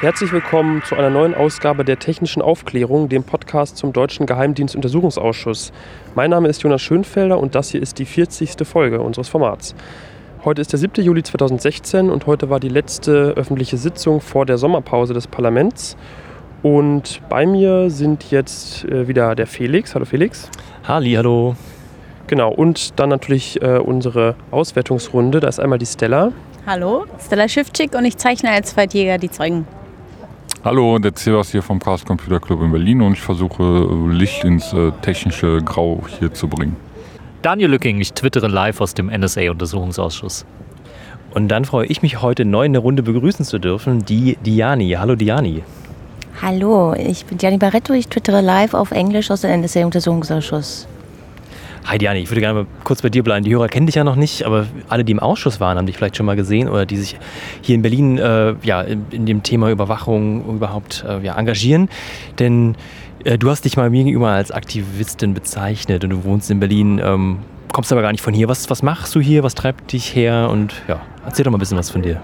Herzlich willkommen zu einer neuen Ausgabe der Technischen Aufklärung, dem Podcast zum Deutschen Geheimdienstuntersuchungsausschuss. Mein Name ist Jonas Schönfelder und das hier ist die 40. Folge unseres Formats. Heute ist der 7. Juli 2016 und heute war die letzte öffentliche Sitzung vor der Sommerpause des Parlaments. Und bei mir sind jetzt äh, wieder der Felix. Hallo Felix. Halli, hallo. Genau, und dann natürlich äh, unsere Auswertungsrunde. Da ist einmal die Stella. Hallo, Stella Schiffczyk und ich zeichne als Zweitjäger die Zeugen. Hallo, der Sebas hier vom Chaos Computer Club in Berlin und ich versuche Licht ins äh, technische Grau hier zu bringen. Daniel Lücking, ich twittere live aus dem NSA-Untersuchungsausschuss. Und dann freue ich mich heute neu in der Runde begrüßen zu dürfen, die Diani. Hallo Diani. Hallo, ich bin Diani Barretto, ich twittere live auf Englisch aus dem NSA-Untersuchungsausschuss. Hi Diani, ich würde gerne mal kurz bei dir bleiben. Die Hörer kennen dich ja noch nicht, aber alle, die im Ausschuss waren, haben dich vielleicht schon mal gesehen oder die sich hier in Berlin äh, ja, in, in, dem Thema Überwachung überhaupt äh, ja, engagieren. Denn äh, du hast dich mal mir gegenüber als Aktivistin bezeichnet und du wohnst in Berlin, ähm, kommst aber gar nicht von hier. Was, was machst du hier? Was treibt dich her? Und ja, erzähl doch mal ein bisschen was von dir.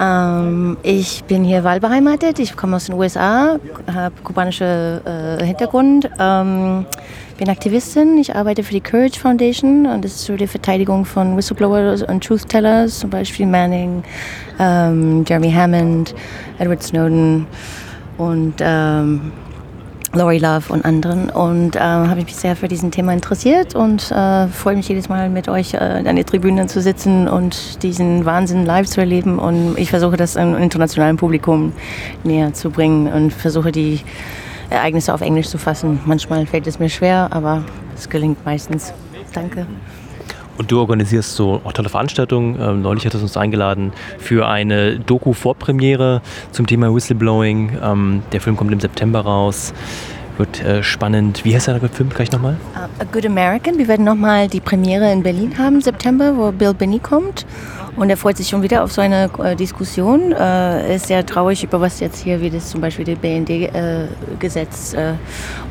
Ähm, ich bin hier wahlbeheimatet. Ich komme aus den USA, habe kubanischen äh, Hintergrund. Ähm, bin Aktivistin. Ich arbeite für die Courage Foundation und das ist für die Verteidigung von Whistleblowers und Truth-Tellers, zum Beispiel Manning, ähm, Jeremy Hammond, Edward Snowden und ähm, Lori Love und anderen und äh, habe ich mich sehr für diesen Thema interessiert und äh, freue mich jedes Mal mit euch äh, an der Tribüne zu sitzen und diesen Wahnsinn live zu erleben und ich versuche das einem internationalen Publikum näher zu bringen und versuche die Ereignisse auf Englisch zu fassen. Manchmal fällt es mir schwer, aber es gelingt meistens. Danke. Und du organisierst so auch tolle Veranstaltungen. Ähm, neulich hattest du uns eingeladen für eine Doku-Vorpremiere zum Thema Whistleblowing. Ähm, der Film kommt im September raus. Wird äh, spannend. Wie heißt der Film gleich nochmal? Uh, A Good American. Wir werden nochmal die Premiere in Berlin haben im September, wo Bill Binney kommt. Und er freut sich schon wieder auf so eine äh, Diskussion. Äh, ist sehr traurig über was jetzt hier, wie das zum Beispiel das BND-Gesetz äh,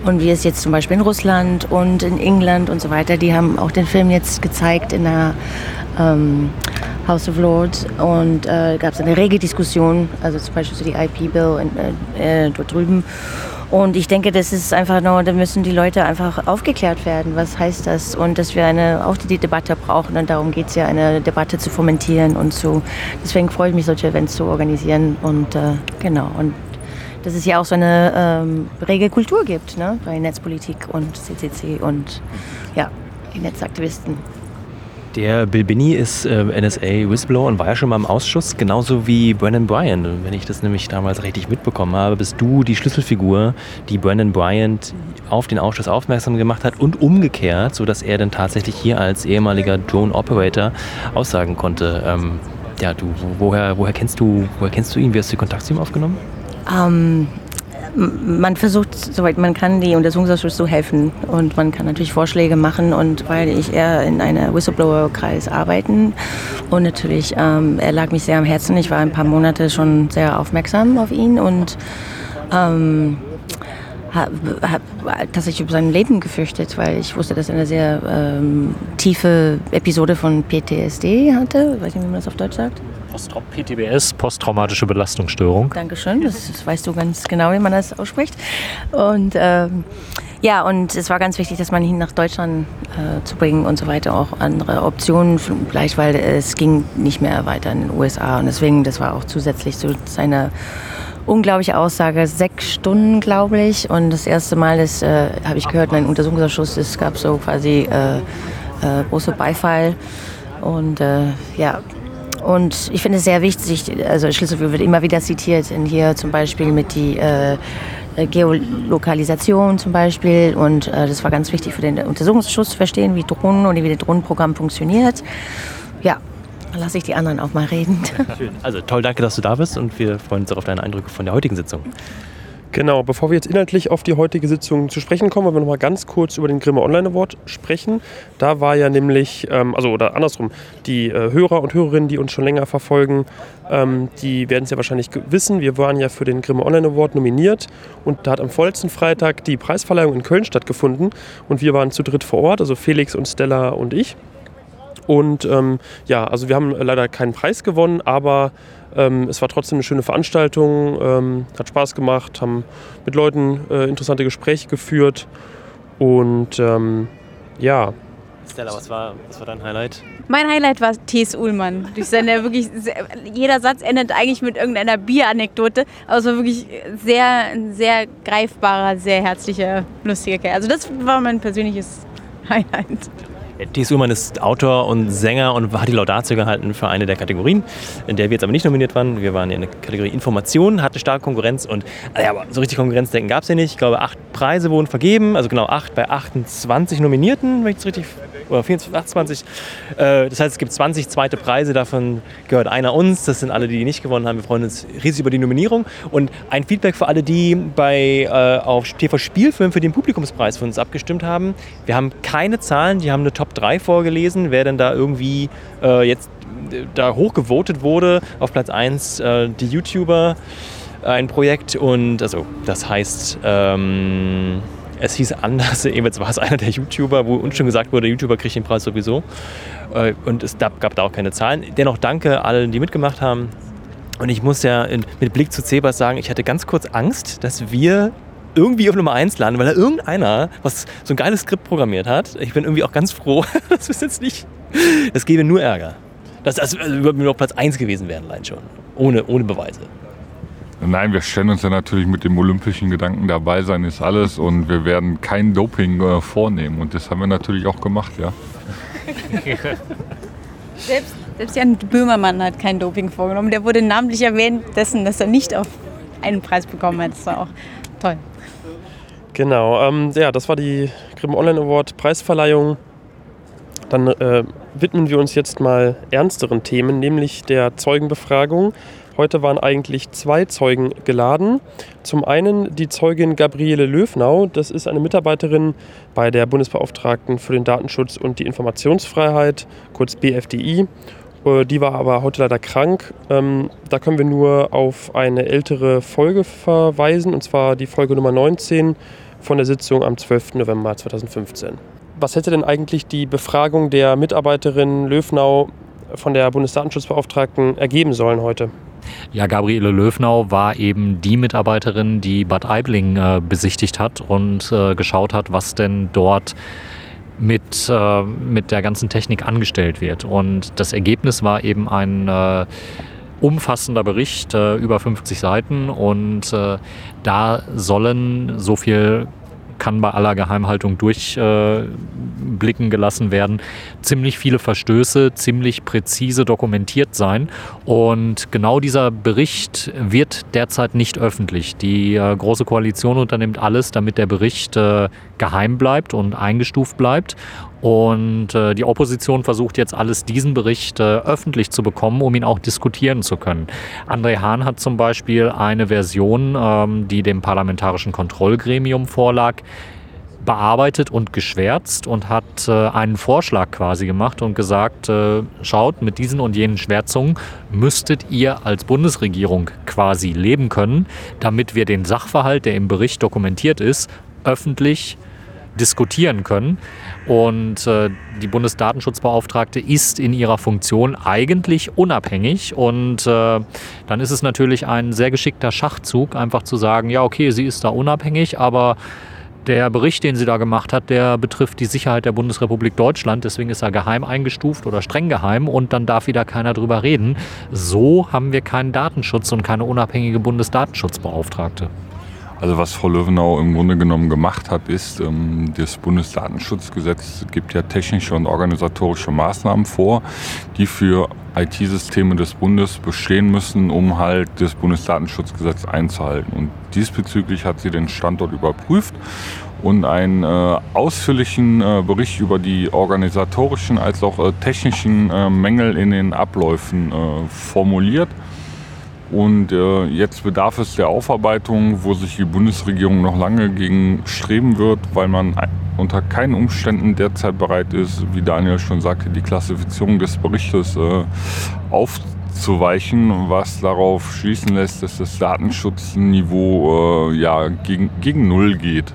und wie es jetzt zum Beispiel in Russland und in England und so weiter, die haben auch den Film jetzt gezeigt in der ähm, House of Lords und äh, gab es eine rege Diskussion, also zum Beispiel so die IP-Bill äh, dort drüben. Und ich denke, das ist einfach nur, da müssen die Leute einfach aufgeklärt werden. Was heißt das? Und dass wir eine, auch die Debatte brauchen. Und darum geht es ja, eine Debatte zu fomentieren und so. Deswegen freue ich mich, solche Events zu organisieren. Und äh, genau. Und dass es ja auch so eine ähm, rege Kultur gibt ne? bei Netzpolitik und CCC und ja, die Netzaktivisten. Der Bill Binney ist äh, NSA-Whistleblower und war ja schon mal im Ausschuss, genauso wie Brandon Bryant. Wenn ich das nämlich damals richtig mitbekommen habe, bist du die Schlüsselfigur, die Brandon Bryant auf den Ausschuss aufmerksam gemacht hat und umgekehrt, sodass er dann tatsächlich hier als ehemaliger Drone-Operator aussagen konnte. Ähm, ja, du, woher, woher, kennst du, woher kennst du ihn? Wie hast du Kontakt zu ihm aufgenommen? Ähm, man versucht, soweit man kann, die Untersuchungsausschuss zu helfen. Und man kann natürlich Vorschläge machen. Und weil ich eher in einem Whistleblower-Kreis arbeiten und natürlich, ähm, er lag mich sehr am Herzen. Ich war ein paar Monate schon sehr aufmerksam auf ihn und ähm, habe hab tatsächlich über sein Leben gefürchtet, weil ich wusste, dass er eine sehr ähm, tiefe Episode von PTSD hatte. Ich weiß nicht, wie man das auf Deutsch sagt. PTBS, posttraumatische Belastungsstörung. Dankeschön, das, das, weißt du ganz genau, wie man das ausspricht. Und ähm, ja, und es war ganz wichtig, dass man ihn nach Deutschland äh, zu bringen und so weiter. Auch andere Optionen, vielleicht, weil es ging nicht mehr weiter in den USA. Und deswegen, das war auch zusätzlich zu seiner unglaubliche Aussage. Sechs Stunden, glaube ich. Und das erste Mal, das äh, habe ich gehört in einem Untersuchungsausschuss, es gab so quasi äh, äh, große Beifall. Und äh, ja, und ich finde es sehr wichtig, also Schlüsselfigur wird immer wieder zitiert, in hier zum Beispiel mit die äh, Geolokalisation zum Beispiel. Und äh, das war ganz wichtig für den Untersuchungsausschuss zu verstehen, wie Drohnen und wie das Drohnenprogramm funktioniert. Ja, lasse ich die anderen auch mal reden. Schön. Also toll, danke, dass du da bist und wir freuen uns auch auf deine Eindrücke von der heutigen Sitzung. Genau, bevor wir jetzt inhaltlich auf die heutige Sitzung zu sprechen kommen, wollen wir noch mal ganz kurz über den Grimme Online Award sprechen. Da war ja nämlich, ähm, also oder andersrum, die äh, Hörer und Hörerinnen, die uns schon länger verfolgen, ähm, die werden es ja wahrscheinlich wissen. Wir waren ja für den Grimme Online Award nominiert und da hat am vorletzten Freitag die Preisverleihung in Köln stattgefunden und wir waren zu dritt vor Ort, also Felix und Stella und ich. Und ähm, ja, also wir haben leider keinen Preis gewonnen, aber ähm, es war trotzdem eine schöne Veranstaltung, ähm, hat Spaß gemacht, haben mit Leuten äh, interessante Gespräche geführt und ähm, ja. Stella, was war, was war dein Highlight? Mein Highlight war T.S. Uhlmann. Durch seine wirklich, sehr, jeder Satz endet eigentlich mit irgendeiner Bieranekdote, aber es war wirklich sehr, sehr greifbarer, sehr herzlicher, lustiger Kerl. Also das war mein persönliches Highlight. T.S. Ullmann ist Autor und Sänger und hat die Laudatio gehalten für eine der Kategorien, in der wir jetzt aber nicht nominiert waren. Wir waren in der Kategorie Information, hatte starke Konkurrenz und ja, aber so richtig Konkurrenzdenken gab es ja nicht. Ich glaube, acht Preise wurden vergeben, also genau acht bei 28 Nominierten, wenn ich das richtig oder 24, 28. Äh, das heißt, es gibt 20 zweite Preise, davon gehört einer uns. Das sind alle, die nicht gewonnen haben. Wir freuen uns riesig über die Nominierung. Und ein Feedback für alle, die bei, äh, auf TV Spielfilm für den Publikumspreis für uns abgestimmt haben. Wir haben keine Zahlen, die haben eine Top 3 vorgelesen, wer denn da irgendwie äh, jetzt da hochgevotet wurde. Auf Platz 1 äh, die YouTuber, ein Projekt und also das heißt... Ähm, es hieß anders, jeweils war es einer der YouTuber, wo uns schon gesagt wurde, der YouTuber kriegt den Preis sowieso. Äh, und es gab da auch keine Zahlen. Dennoch danke allen, die mitgemacht haben. Und ich muss ja mit Blick zu Cebas sagen, ich hatte ganz kurz Angst, dass wir irgendwie auf Nummer 1 landen, weil da irgendeiner was so ein geiles Skript programmiert hat. Ich bin irgendwie auch ganz froh, das ist jetzt nicht. Das gäbe nur Ärger. Das, das würde mir noch Platz 1 gewesen werden, allein schon. Ohne, ohne Beweise. Nein, wir stellen uns ja natürlich mit dem olympischen Gedanken dabei sein ist alles und wir werden kein Doping äh, vornehmen und das haben wir natürlich auch gemacht, ja. selbst, selbst Jan Böhmermann hat kein Doping vorgenommen. Der wurde namentlich erwähnt dessen, dass er nicht auf einen Preis bekommen hat. Das war auch toll. Genau, ähm, ja, das war die Grimm Online Award Preisverleihung. Dann äh, widmen wir uns jetzt mal ernsteren Themen, nämlich der Zeugenbefragung. Heute waren eigentlich zwei Zeugen geladen. Zum einen die Zeugin Gabriele Löwnau, das ist eine Mitarbeiterin bei der Bundesbeauftragten für den Datenschutz und die Informationsfreiheit, kurz BFDI. Äh, die war aber heute leider krank. Ähm, da können wir nur auf eine ältere Folge verweisen, und zwar die Folge Nummer 19 von der Sitzung am 12. November 2015. Was hätte denn eigentlich die Befragung der Mitarbeiterin Löwnau von der Bundesdatenschutzbeauftragten ergeben sollen heute? Ja, Gabriele Löwnau war eben die Mitarbeiterin, die Bad Aibling äh, besichtigt hat und äh, geschaut hat, was denn dort mit, äh, mit der ganzen Technik angestellt wird. Und das Ergebnis war eben ein äh, umfassender Bericht, äh, über 50 Seiten. Und äh, da sollen so viel kann bei aller Geheimhaltung durchblicken äh, gelassen werden. Ziemlich viele Verstöße, ziemlich präzise dokumentiert sein. Und genau dieser Bericht wird derzeit nicht öffentlich. Die äh, Große Koalition unternimmt alles, damit der Bericht äh, geheim bleibt und eingestuft bleibt. Und äh, die Opposition versucht jetzt alles, diesen Bericht äh, öffentlich zu bekommen, um ihn auch diskutieren zu können. André Hahn hat zum Beispiel eine Version, ähm, die dem parlamentarischen Kontrollgremium vorlag, bearbeitet und geschwärzt und hat äh, einen Vorschlag quasi gemacht und gesagt, äh, schaut, mit diesen und jenen Schwärzungen müsstet ihr als Bundesregierung quasi leben können, damit wir den Sachverhalt, der im Bericht dokumentiert ist, öffentlich diskutieren können. Und äh, die Bundesdatenschutzbeauftragte ist in ihrer Funktion eigentlich unabhängig. Und äh, dann ist es natürlich ein sehr geschickter Schachzug, einfach zu sagen, ja, okay, sie ist da unabhängig, aber der Bericht, den sie da gemacht hat, der betrifft die Sicherheit der Bundesrepublik Deutschland. Deswegen ist er geheim eingestuft oder streng geheim und dann darf wieder keiner drüber reden. So haben wir keinen Datenschutz und keine unabhängige Bundesdatenschutzbeauftragte. Also was Frau Löwenau im Grunde genommen gemacht hat, ist, ähm, das Bundesdatenschutzgesetz gibt ja technische und organisatorische Maßnahmen vor, die für IT-Systeme des Bundes bestehen müssen, um halt das Bundesdatenschutzgesetz einzuhalten. Und diesbezüglich hat sie den Standort überprüft und einen äh, ausführlichen äh, Bericht über die organisatorischen als auch äh, technischen äh, Mängel in den Abläufen äh, formuliert. Und äh, jetzt bedarf es der Aufarbeitung, wo sich die Bundesregierung noch lange gegen streben wird, weil man unter keinen Umständen derzeit bereit ist, wie Daniel schon sagte, die Klassifizierung des Berichtes äh, aufzuweichen, was darauf schließen lässt, dass das Datenschutzniveau äh, ja, gegen, gegen Null geht.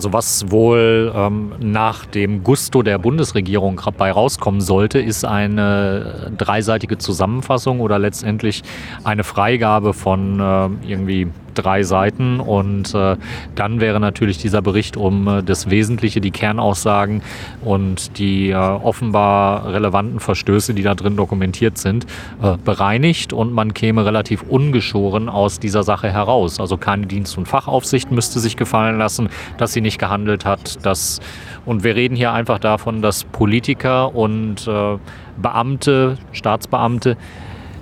Also was wohl ähm, nach dem Gusto der Bundesregierung dabei rauskommen sollte, ist eine dreiseitige Zusammenfassung oder letztendlich eine Freigabe von äh, irgendwie drei Seiten und äh, dann wäre natürlich dieser Bericht um äh, das Wesentliche, die Kernaussagen und die äh, offenbar relevanten Verstöße, die da drin dokumentiert sind, äh, bereinigt und man käme relativ ungeschoren aus dieser Sache heraus. Also keine Dienst- und Fachaufsicht müsste sich gefallen lassen, dass sie nicht gehandelt hat. Dass, und wir reden hier einfach davon, dass Politiker und äh, Beamte, Staatsbeamte,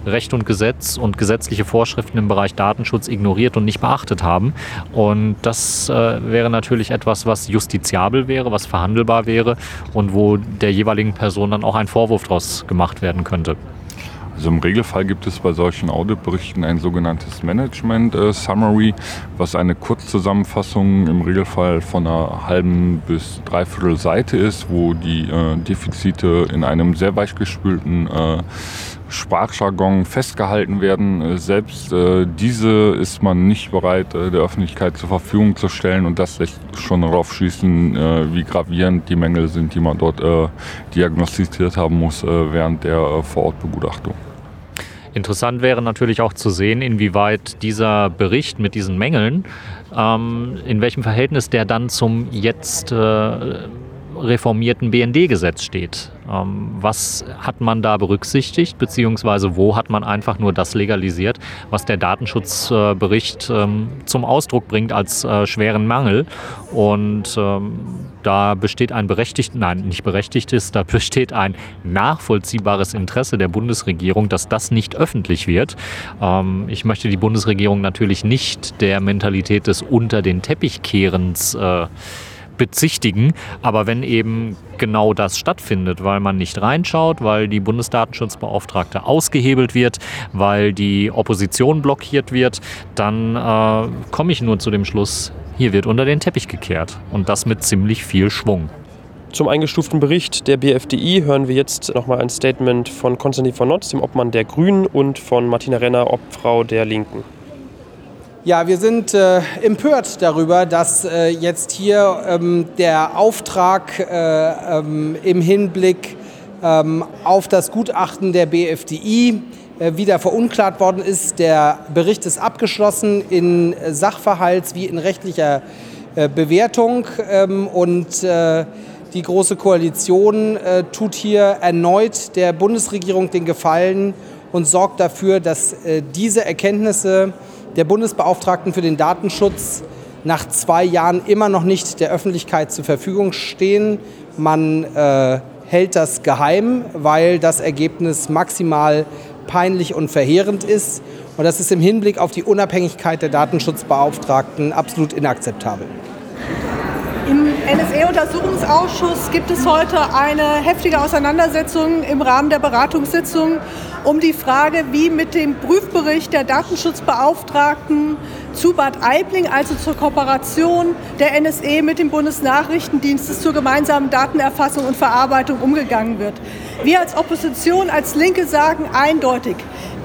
Recht und Gesetz und gesetzliche Vorschriften im Bereich Datenschutz ignoriert und nicht beachtet haben. Und das äh, wäre natürlich etwas, was justiziabel wäre, was verhandelbar wäre und wo der jeweiligen Person dann auch ein Vorwurf daraus gemacht werden könnte. Also im Regelfall gibt es bei solchen Auditberichten ein sogenanntes Management äh, Summary, was eine Kurzzusammenfassung im Regelfall von einer halben bis dreiviertel Seite ist, wo die äh, Defizite in einem sehr weichgespülten äh, Sprachjargon festgehalten werden. Äh, selbst äh, diese ist man nicht bereit, äh, der Öffentlichkeit zur Verfügung zu stellen und das lässt schon darauf schließen, äh, wie gravierend die Mängel sind, die man dort äh, diagnostiziert haben muss äh, während der Vorortbegutachtung. Interessant wäre natürlich auch zu sehen, inwieweit dieser Bericht mit diesen Mängeln, ähm, in welchem Verhältnis der dann zum jetzt reformierten BND-Gesetz steht. Ähm, was hat man da berücksichtigt, beziehungsweise wo hat man einfach nur das legalisiert, was der Datenschutzbericht ähm, zum Ausdruck bringt als äh, schweren Mangel? Und ähm, da besteht ein berechtigt, nein, nicht berechtigtes, da besteht ein nachvollziehbares Interesse der Bundesregierung, dass das nicht öffentlich wird. ich möchte die Bundesregierung natürlich nicht der Mentalität des Unter den Teppichkehrens äh, bezichtigen. Aber wenn eben genau das stattfindet, weil man nicht reinschaut, weil die Bundesdatenschutzbeauftragte ausgehebelt wird, weil die Opposition blockiert wird, dann äh, komme ich nur zu dem Schluss, hier wird unter den Teppich gekehrt. Und das mit ziemlich viel Schwung. Zum eingestuften Bericht der BFDI hören wir jetzt nochmal ein Statement von Konstantin von Notz, dem Obmann der Grünen, und von Martina Renner, Obfrau der Linken. Ja, wir sind äh, empört darüber, dass äh, jetzt hier ähm, der Auftrag äh, ähm, im Hinblick ähm, auf das Gutachten der BFDI äh, wieder verunklart worden ist. Der Bericht ist abgeschlossen in Sachverhalts- wie in rechtlicher äh, Bewertung ähm, und äh, die Große Koalition tut hier erneut der Bundesregierung den Gefallen und sorgt dafür, dass diese Erkenntnisse der Bundesbeauftragten für den Datenschutz nach zwei Jahren immer noch nicht der Öffentlichkeit zur Verfügung stehen. Man äh, hält das geheim, weil das Ergebnis maximal peinlich und verheerend ist. Und das ist im Hinblick auf die Unabhängigkeit der Datenschutzbeauftragten absolut inakzeptabel. Im NSA-Untersuchungsausschuss gibt es heute eine heftige Auseinandersetzung im Rahmen der Beratungssitzung um die Frage, wie mit dem Prüfbericht der Datenschutzbeauftragten zu Bad Aibling, also zur Kooperation der NSE mit dem Bundesnachrichtendienst zur gemeinsamen Datenerfassung und Verarbeitung umgegangen wird. Wir als Opposition, als Linke sagen eindeutig,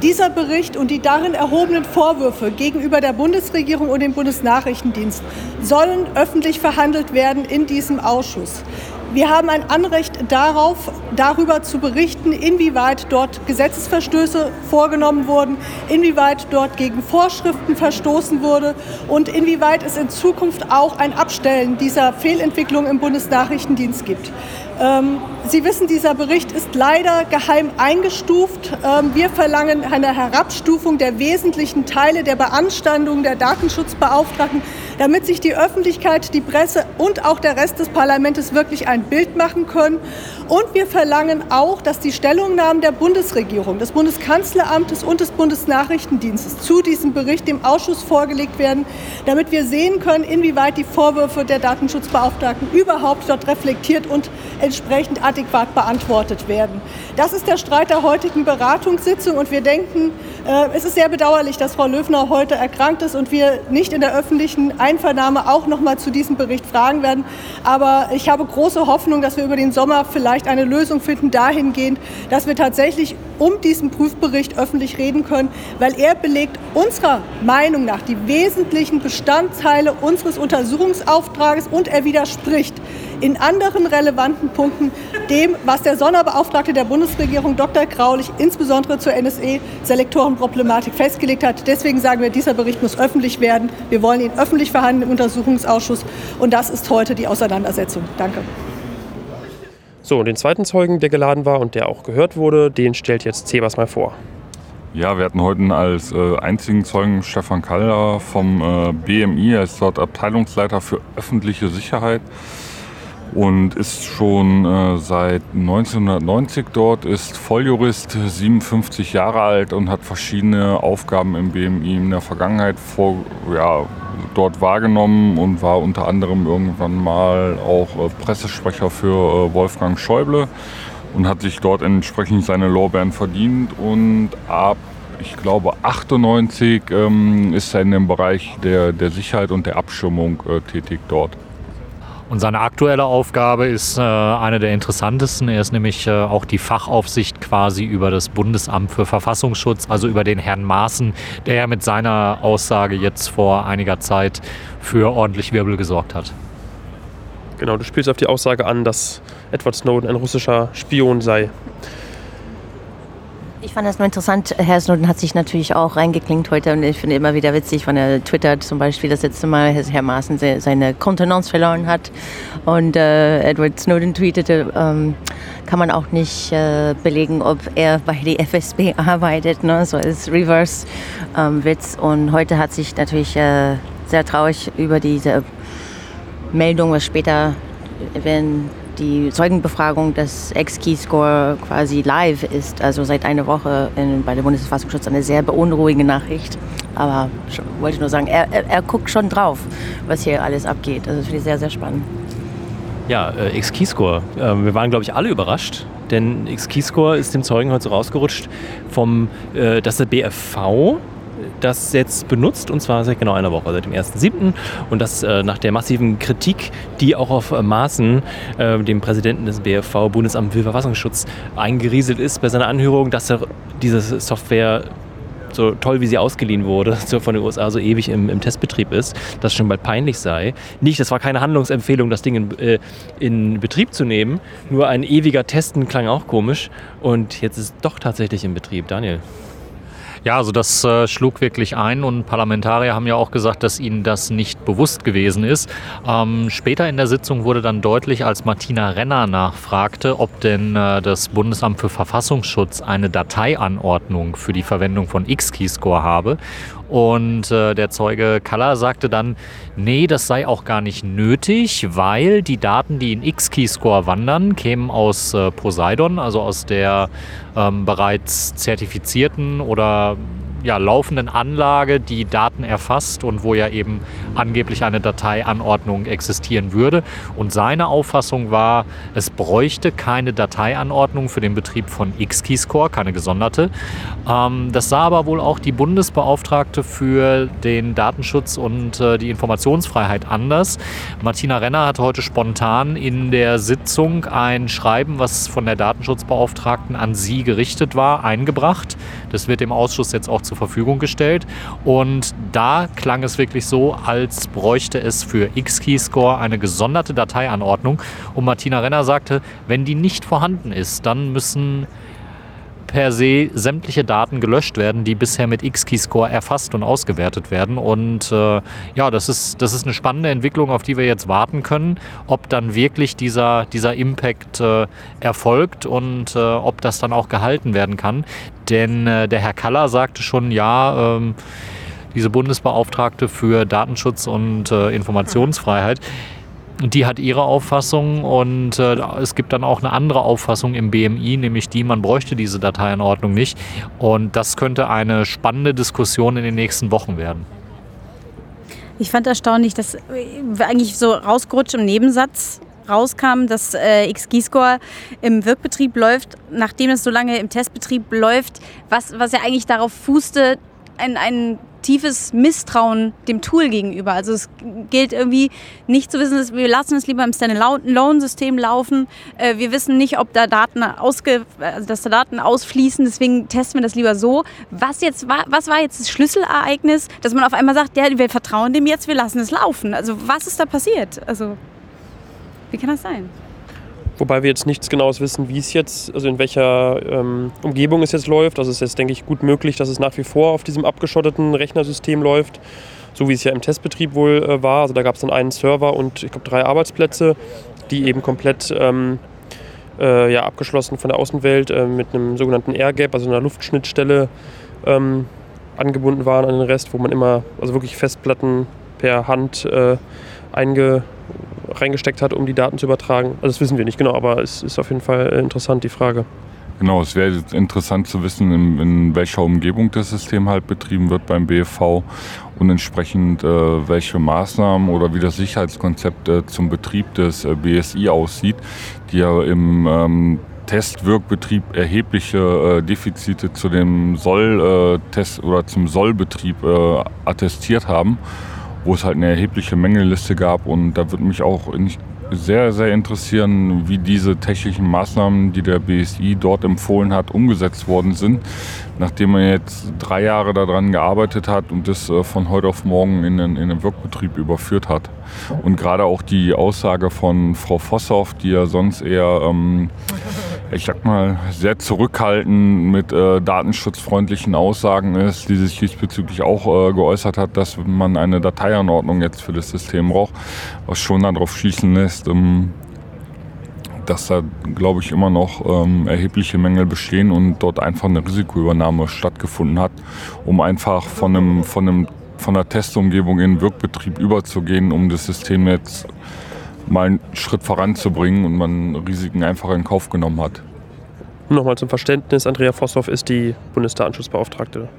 dieser Bericht und die darin erhobenen Vorwürfe gegenüber der Bundesregierung und dem Bundesnachrichtendienst sollen öffentlich verhandelt werden in diesem Ausschuss. Wir haben ein Anrecht darauf, darüber zu berichten, inwieweit dort Gesetzesverstöße vorgenommen wurden, inwieweit dort gegen Vorschriften verstoßen wurde und inwieweit es in Zukunft auch ein Abstellen dieser Fehlentwicklung im Bundesnachrichtendienst gibt. Ähm, Sie wissen, dieser Bericht ist leider geheim eingestuft. Ähm, wir verlangen eine Herabstufung der wesentlichen Teile der Beanstandung der Datenschutzbeauftragten, damit sich die Öffentlichkeit, die Presse und auch der Rest des Parlaments wirklich ein Bild machen können. Und wir verlangen auch, dass die Stellungnahmen der Bundesregierung, des Bundeskanzleramtes und des Bundesnachrichtendienstes zu diesem Bericht dem Ausschuss vorgelegt werden, damit wir sehen können, inwieweit die Vorwürfe der Datenschutzbeauftragten überhaupt dort reflektiert und entsprechend adäquat beantwortet werden. Das ist der Streit der heutigen Beratungssitzung und wir denken, äh, es ist sehr bedauerlich, dass Frau Löwner heute erkrankt ist und wir nicht in der öffentlichen Einvernahme auch noch mal zu diesem Bericht fragen werden. Aber ich habe große Hoffnung, dass wir über den Sommer vielleicht eine Lösung finden dahingehend, dass wir tatsächlich um diesen Prüfbericht öffentlich reden können, weil er belegt unserer Meinung nach die wesentlichen Bestandteile unseres Untersuchungsauftrages und er widerspricht in anderen relevanten Punkten dem, was der Sonderbeauftragte der Bundesregierung Dr. Graulich insbesondere zur NSE-Selektorenproblematik festgelegt hat. Deswegen sagen wir, dieser Bericht muss öffentlich werden. Wir wollen ihn öffentlich verhandeln im Untersuchungsausschuss und das ist heute die Auseinandersetzung. Danke. So, und den zweiten Zeugen, der geladen war und der auch gehört wurde, den stellt jetzt Cebas mal vor. Ja, wir hatten heute als äh, einzigen Zeugen Stefan Kaller vom äh, BMI. Er ist dort Abteilungsleiter für öffentliche Sicherheit und ist schon äh, seit 1990 dort, ist Volljurist, 57 Jahre alt und hat verschiedene Aufgaben im BMI in der Vergangenheit vor, ja, dort wahrgenommen und war unter anderem irgendwann mal auch äh, Pressesprecher für äh, Wolfgang Schäuble und hat sich dort entsprechend seine Lorbeeren verdient und ab ich glaube 98 ähm, ist er in dem Bereich der, der Sicherheit und der Abschirmung äh, tätig dort. Und seine aktuelle Aufgabe ist äh, eine der interessantesten. Er ist nämlich äh, auch die Fachaufsicht quasi über das Bundesamt für Verfassungsschutz, also über den Herrn Maaßen, der ja mit seiner Aussage jetzt vor einiger Zeit für ordentlich Wirbel gesorgt hat. Genau, du spielst auf die Aussage an, dass Edward Snowden ein russischer Spion sei. Ich fand das nur interessant. Herr Snowden hat sich natürlich auch reingeklinkt heute und ich finde immer wieder witzig, wenn er twittert zum Beispiel das letzte Mal, Herr Maaßen seine Kontenance verloren hat und äh, Edward Snowden tweetete, ähm, kann man auch nicht äh, belegen, ob er bei der FSB arbeitet, ne? so als Reverse-Witz. Ähm, und heute hat sich natürlich äh, sehr traurig über diese Meldung, was später, wenn die Zeugenbefragung des Ex-Keyscore quasi live ist, also seit einer Woche in, bei der Bundesverfassungsschutz, eine sehr beunruhigende Nachricht. Aber ich wollte nur sagen, er, er, er, guckt schon drauf, was hier alles abgeht. Also das finde ich sehr, sehr spannend. Ja, äh, Ex-Keyscore. Äh, wir waren, glaube ich, alle überrascht, denn Ex-Keyscore ist dem Zeugen heute so rausgerutscht, vom, äh, dass der BFV das jetzt benutzt und zwar seit genau einer Woche, seit dem 1.7. Und das äh, nach der massiven Kritik, die auch auf Maßen, äh, dem Präsidenten des BFV, Bundesamt für Verfassungsschutz, eingerieselt ist bei seiner Anhörung, dass er diese Software so toll wie sie ausgeliehen wurde, so von den USA so ewig im, im, Testbetrieb ist, dass es schon bald peinlich sei. Nicht, das war keine Handlungsempfehlung, das Ding in, äh, in Betrieb zu nehmen, nur ein ewiger Testen klang auch komisch und jetzt ist es doch tatsächlich in Betrieb. Daniel. Ja, also das äh, schlug wirklich ein und Parlamentarier haben ja auch gesagt, dass ihnen das nicht bewusst gewesen ist. Ähm, später in der Sitzung wurde dann deutlich, als Martina Renner nachfragte, ob denn äh, das Bundesamt für Verfassungsschutz eine Dateianordnung für die Verwendung von X-Keyscore habe. Und äh, der Zeuge Kaller sagte dann, nee, das sei auch gar nicht nötig, weil die Daten, die in X-Keyscore wandern, kämen aus äh, Poseidon, also aus der ähm, bereits zertifizierten oder ja, laufenden Anlage, die Daten erfasst und wo ja eben angeblich eine Dateianordnung existieren würde. Und seine Auffassung war, es bräuchte keine Dateianordnung für den Betrieb von X-Keyscore, keine gesonderte. Ähm, das sah aber wohl auch die Bundesbeauftragte für den Datenschutz und äh, die Informationsfreiheit anders. Martina Renner hat heute spontan in der Sitzung ein Schreiben, was von der Datenschutzbeauftragten an sie gerichtet war, eingebracht. Das wird dem Ausschuss jetzt auch zur Verfügung gestellt. Und da klang es wirklich so, als bräuchte es für X-Keyscore eine gesonderte Dateianordnung. Und Martina Renner sagte, wenn die nicht vorhanden ist, dann müssen per se sämtliche Daten gelöscht werden, die bisher mit X-Keyscore erfasst und ausgewertet werden. Und äh, ja, das ist, das ist eine spannende Entwicklung, auf die wir jetzt warten können, ob dann wirklich dieser, dieser Impact äh, erfolgt und äh, ob das dann auch gehalten werden kann. Denn äh, der Herr Kaller sagte schon, ja, ähm, diese Bundesbeauftragte für Datenschutz und äh, Informationsfreiheit, die hat ihre Auffassung und äh, es gibt dann auch eine andere Auffassung im BMI, nämlich die, man bräuchte diese Dateienordnung nicht. Und das könnte eine spannende Diskussion in den nächsten Wochen werden. Ich fand erstaunlich, dass äh, eigentlich so rausgerutscht im Nebensatz rauskam, dass äh, X-Keyscore im Wirkbetrieb läuft, nachdem es so lange im Testbetrieb läuft, was, was ja eigentlich darauf fußte, ein, ein tiefes Misstrauen dem Tool gegenüber. Also es gilt irgendwie nicht zu wissen, wir lassen es lieber im Standalone-System laufen. Äh, wir wissen nicht, ob da Daten ausge, also dass da Daten ausfließen, deswegen testen wir das lieber so. Was jetzt war, was war jetzt das Schlüsselereignis, dass man auf einmal sagt, ja, wir vertrauen dem jetzt, wir lassen es laufen. Also was ist da passiert? Also wie kann das sein? Wobei wir jetzt nichts Genaues wissen, wie es jetzt, also in welcher ähm, Umgebung es jetzt läuft. Also es ist jetzt, denke ich, gut möglich, dass es nach wie vor auf diesem abgeschotteten Rechnersystem läuft, so wie es ja im Testbetrieb wohl äh, war. Also da gab es dann einen Server und ich glaube drei Arbeitsplätze, die eben komplett ähm, äh, ja, abgeschlossen von der Außenwelt äh, mit einem sogenannten Air Gap, also einer Luftschnittstelle, ähm, angebunden waren an den Rest, wo man immer, also wirklich Festplatten per Hand äh, einge reingesteckt hat, um die Daten zu übertragen. Also das wissen wir nicht genau, aber es ist auf jeden Fall interessant, die Frage. Genau, es wäre interessant zu wissen, in, in, welcher Umgebung das System halt betrieben wird beim BFV und entsprechend äh, welche Maßnahmen oder wie das Sicherheitskonzept äh, zum Betrieb des äh, BSI aussieht, die ja im ähm, Testwirkbetrieb erhebliche äh, Defizite zu dem Soll-Test äh, oder zum Sollbetrieb äh, attestiert haben wo es halt eine erhebliche Mängelliste gab. Und da würde mich auch sehr, sehr interessieren, wie diese technischen Maßnahmen, die der BSI dort empfohlen hat, umgesetzt worden sind, nachdem man jetzt drei Jahre daran gearbeitet hat und das äh, von heute auf morgen in den, in den Wirkbetrieb überführt hat. Und gerade auch die Aussage von Frau Vosshoff, die ja sonst eher ähm, ich sag mal, sehr zurückhaltend mit äh, datenschutzfreundlichen Aussagen ist, die sich diesbezüglich auch äh, geäußert hat, dass man eine Dateianordnung jetzt für das System braucht, was schon darauf schließen lässt, ähm, dass da, glaube ich, immer noch ähm, erhebliche Mängel bestehen und dort einfach eine Risikoübernahme stattgefunden hat, um einfach von einem, von einem von der Testumgebung in den Wirkbetrieb überzugehen, um das System jetzt mal einen Schritt voranzubringen und man Risiken einfach in Kauf genommen hat. Nochmal zum Verständnis, Andrea Vosshoff ist die Bundesdatenschutzbeauftragte.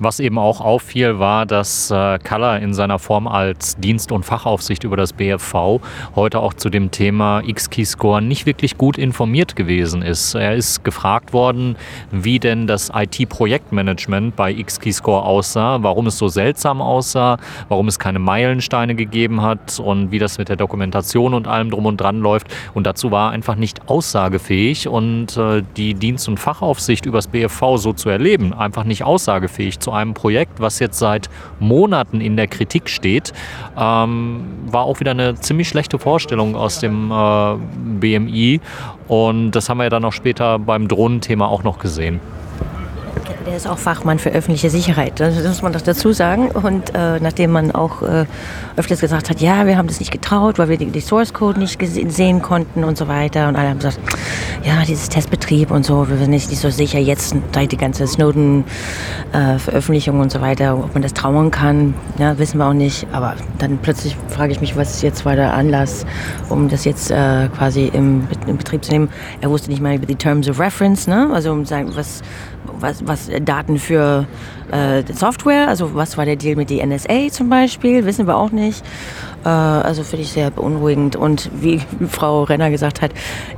Was eben auch auffiel, war, dass äh, Color in seiner Form als Dienst- und Fachaufsicht über das BFV heute auch zu dem Thema X-Key-Score nicht wirklich gut informiert gewesen ist. Er ist gefragt worden, wie denn das IT-Projektmanagement bei X-Key-Score aussah, warum es so seltsam aussah, warum es keine Meilensteine gegeben hat und wie das mit der Dokumentation und allem drum und dran läuft. Und dazu war einfach nicht aussagefähig und äh, die Dienst- und Fachaufsicht über das BFV so zu erleben, einfach nicht aussagefähig zu zu einem Projekt, was jetzt seit Monaten in der Kritik steht, ähm, war auch wieder eine ziemlich schlechte Vorstellung aus dem äh, BMI. Und das haben wir ja dann auch später beim Drohnenthema auch noch gesehen. Der ist auch Fachmann für öffentliche Sicherheit, das muss man doch dazu sagen. Und äh, nachdem man auch äh, öfters gesagt hat, ja, wir haben das nicht getraut, weil wir die, die Source Code nicht sehen konnten und so weiter. Und alle haben gesagt, ja, dieses Testbetrieb und so, wir sind nicht, nicht so sicher jetzt, seit die ganze Snowden-Veröffentlichung äh, und so weiter, ob man das trauen kann, ja, wissen wir auch nicht. Aber dann plötzlich frage ich mich, was jetzt war der Anlass, um das jetzt äh, quasi im, im Betrieb zu nehmen. Er wusste nicht mal über die Terms of Reference, ne? also um sagen, was was, was Daten für äh, Software, also was war der Deal mit der NSA zum Beispiel, wissen wir auch nicht. Äh, also finde ich sehr beunruhigend. Und wie Frau Renner gesagt hat,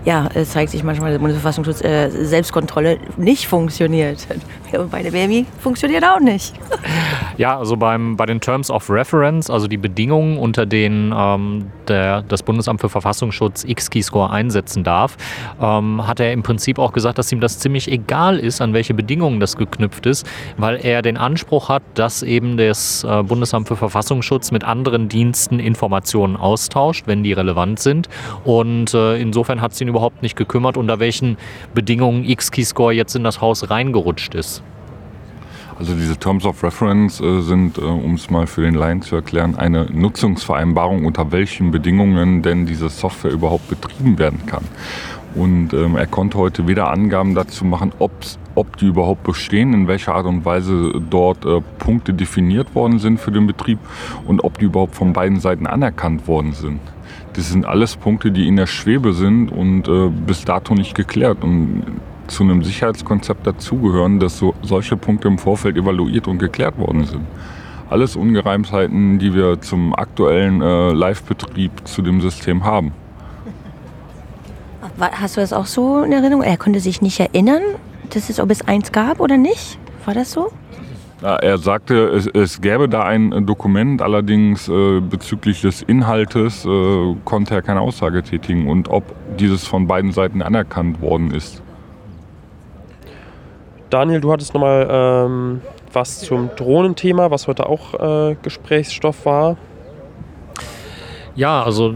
ja, es zeigt sich manchmal, dass der Bundesverfassungsschutz äh, Selbstkontrolle nicht funktioniert. Und bei der BMI funktioniert auch nicht. Ja, also beim, bei den Terms of Reference, also die Bedingungen, unter denen ähm, der, das Bundesamt für Verfassungsschutz X-Keyscore einsetzen darf, ähm, hat er im Prinzip auch gesagt, dass ihm das ziemlich egal ist, an welche Bedingungen das geknüpft ist, weil er den Anspruch hat, dass eben das äh, Bundesamt für Verfassungsschutz mit anderen Diensten Informationen austauscht, wenn die relevant sind. Und äh, insofern hat es ihn überhaupt nicht gekümmert, unter welchen Bedingungen X-Keyscore jetzt in das Haus reingerutscht ist. Also diese Terms of Reference äh, sind, äh, um es mal für den Laien zu erklären, eine Nutzungsvereinbarung, unter welchen Bedingungen denn diese Software überhaupt betrieben werden kann. Und ähm, er konnte heute weder Angaben dazu machen, ob die überhaupt bestehen, in welcher Art und Weise dort äh, Punkte definiert worden sind für den Betrieb und ob die überhaupt von beiden Seiten anerkannt worden sind. Das sind alles Punkte, die in der Schwebe sind und äh, bis dato nicht geklärt. Und zu einem Sicherheitskonzept dazugehören, dass so, solche Punkte im Vorfeld evaluiert und geklärt worden sind. Alles Ungereimtheiten, die wir zum aktuellen äh, Live-Betrieb zu dem System haben. Hast du das auch so in Erinnerung? Er konnte sich nicht erinnern, dass es, ob es eins gab oder nicht. War das so? Ja, er sagte, es, es, gäbe da ein Dokument, allerdings äh, bezüglich des Inhaltes äh, konnte er keine Aussage tätigen und ob dieses von beiden Seiten anerkannt worden ist. Daniel, du hattest nochmal ähm, was zum Drohnenthema, was heute auch äh, Gesprächsstoff war. Ja, also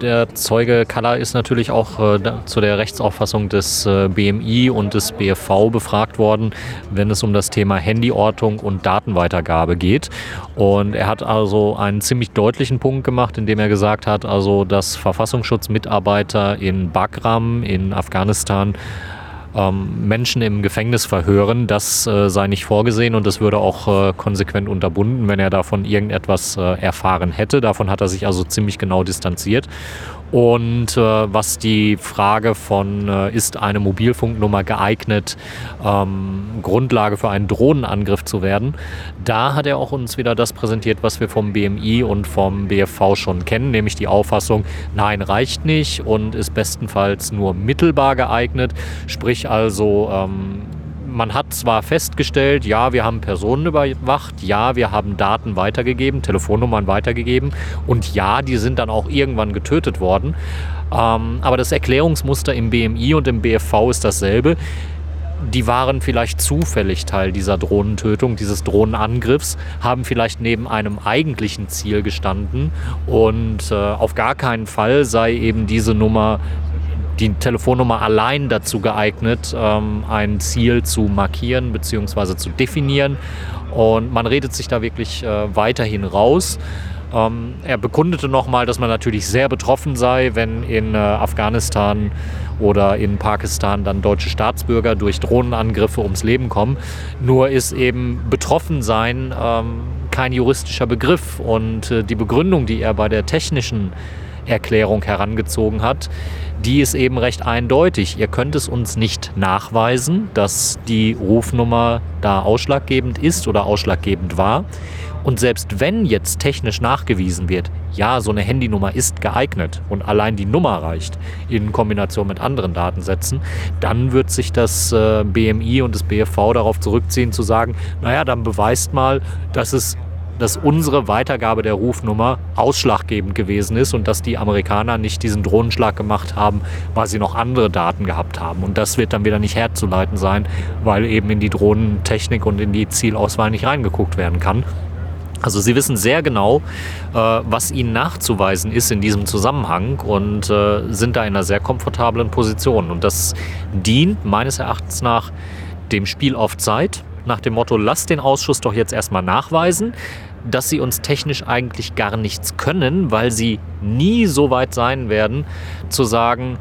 der Zeuge Kalla ist natürlich auch äh, zu der Rechtsauffassung des äh, BMI und des BFV befragt worden, wenn es um das Thema Handyortung und Datenweitergabe geht. Und er hat also einen ziemlich deutlichen Punkt gemacht, indem er gesagt hat, also dass Verfassungsschutzmitarbeiter in Bagram in Afghanistan ähm, Menschen im Gefängnis verhören. Das äh, sei nicht vorgesehen und das würde auch äh, konsequent unterbunden, wenn er davon irgendetwas äh, erfahren hätte. Davon hat er sich also ziemlich genau distanziert. Und äh, was die Frage von, äh, ist eine Mobilfunknummer geeignet, ähm, Grundlage für einen Drohnenangriff zu werden, da hat er auch uns wieder das präsentiert, was wir vom BMI und vom BFV schon kennen, nämlich die Auffassung, nein, reicht nicht und ist bestenfalls nur mittelbar geeignet, sprich also ähm, man hat zwar festgestellt, ja, wir haben Personen überwacht, ja, wir haben Daten weitergegeben, Telefonnummern weitergegeben und ja, die sind dann auch irgendwann getötet worden. Ähm, aber das Erklärungsmuster im BMI und im BFV ist dasselbe. Die waren vielleicht zufällig Teil dieser Drohnentötung, dieses Drohnenangriffs, haben vielleicht neben einem eigentlichen Ziel gestanden und äh, auf gar keinen Fall sei eben diese Nummer die Telefonnummer allein dazu geeignet, ähm, ein Ziel zu markieren bzw. zu definieren. Und man redet sich da wirklich äh, weiterhin raus. Ähm, er bekundete nochmal, dass man natürlich sehr betroffen sei, wenn in äh, Afghanistan oder in Pakistan dann deutsche Staatsbürger durch Drohnenangriffe ums Leben kommen. Nur ist eben betroffen sein ähm, kein juristischer Begriff und äh, die Begründung, die er bei der technischen Erklärung herangezogen hat, die ist eben recht eindeutig. Ihr könnt es uns nicht nachweisen, dass die Rufnummer da ausschlaggebend ist oder ausschlaggebend war. Und selbst wenn jetzt technisch nachgewiesen wird, ja, so eine Handynummer ist geeignet und allein die Nummer reicht in Kombination mit anderen Datensätzen, dann wird sich das äh, BMI und das BFV darauf zurückziehen zu sagen, naja, dann beweist mal, dass es dass unsere Weitergabe der Rufnummer ausschlaggebend gewesen ist und dass die Amerikaner nicht diesen Drohnenschlag gemacht haben, weil sie noch andere Daten gehabt haben. Und das wird dann wieder nicht herzuleiten sein, weil eben in die Drohnentechnik und in die Zielauswahl nicht reingeguckt werden kann. Also Sie wissen sehr genau, äh, was Ihnen nachzuweisen ist in diesem Zusammenhang und äh, sind da in einer sehr komfortablen Position. Und das dient meines Erachtens nach dem Spiel auf Zeit, nach dem Motto, lass den Ausschuss doch jetzt erstmal nachweisen, dass sie uns technisch eigentlich gar nichts können, weil sie nie so weit sein werden, zu sagen,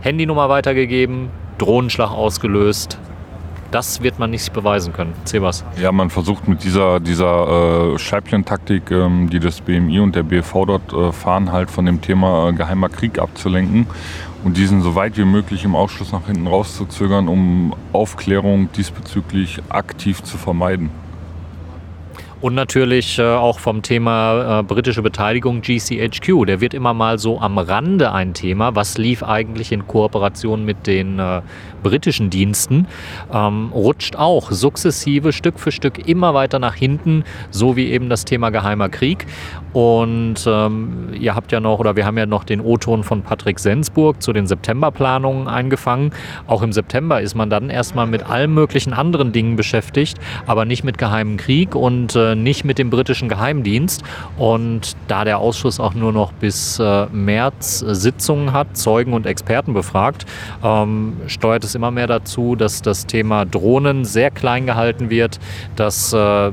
Handynummer weitergegeben, Drohnenschlag ausgelöst. Das wird man nicht beweisen können. Sebas. Ja, man versucht mit dieser, dieser äh, Scheibchen-Taktik, ähm, die das BMI und der BFV dort äh, fahren, halt von dem Thema äh, geheimer Krieg abzulenken und diesen so weit wie möglich im Ausschuss nach hinten rauszuzögern, um Aufklärung diesbezüglich aktiv zu vermeiden. Und natürlich äh, auch vom Thema äh, britische Beteiligung GCHQ. Der wird immer mal so am Rande ein Thema. Was lief eigentlich in Kooperation mit den äh, britischen Diensten? Ähm, rutscht auch sukzessive Stück für Stück immer weiter nach hinten, so wie eben das Thema geheimer Krieg. Und ähm, ihr habt ja noch, oder wir haben ja noch den O-Ton von Patrick Sensburg zu den Septemberplanungen eingefangen. Auch im September ist man dann erstmal mit allen möglichen anderen Dingen beschäftigt, aber nicht mit geheimen Krieg und äh, nicht mit dem britischen Geheimdienst. Und da der Ausschuss auch nur noch bis äh, März Sitzungen hat, Zeugen und Experten befragt, ähm, steuert es immer mehr dazu, dass das Thema Drohnen sehr klein gehalten wird, dass äh,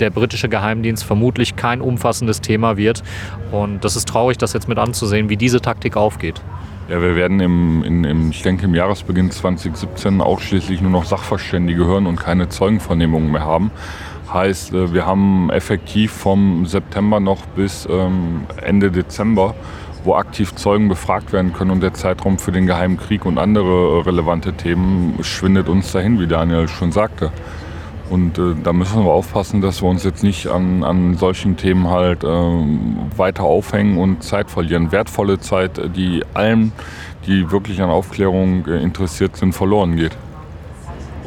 der britische Geheimdienst vermutlich kein umfassendes Thema wird. Und das ist traurig, das jetzt mit anzusehen, wie diese Taktik aufgeht. Ja, wir werden im, in, im, ich denke im Jahresbeginn 2017 ausschließlich nur noch Sachverständige hören und keine Zeugenvernehmungen mehr haben. Heißt, äh, wir haben effektiv vom September noch bis ähm, Ende Dezember, wo aktiv Zeugen befragt werden können und der Zeitraum für den Geheimen Krieg und andere relevante Themen schwindet uns dahin, wie Daniel schon sagte. Und äh, da müssen wir aufpassen, dass wir uns jetzt nicht an, an solchen Themen halt äh, weiter aufhängen und Zeit verlieren. Wertvolle Zeit, die allen, die wirklich an Aufklärung äh, interessiert sind, verloren geht.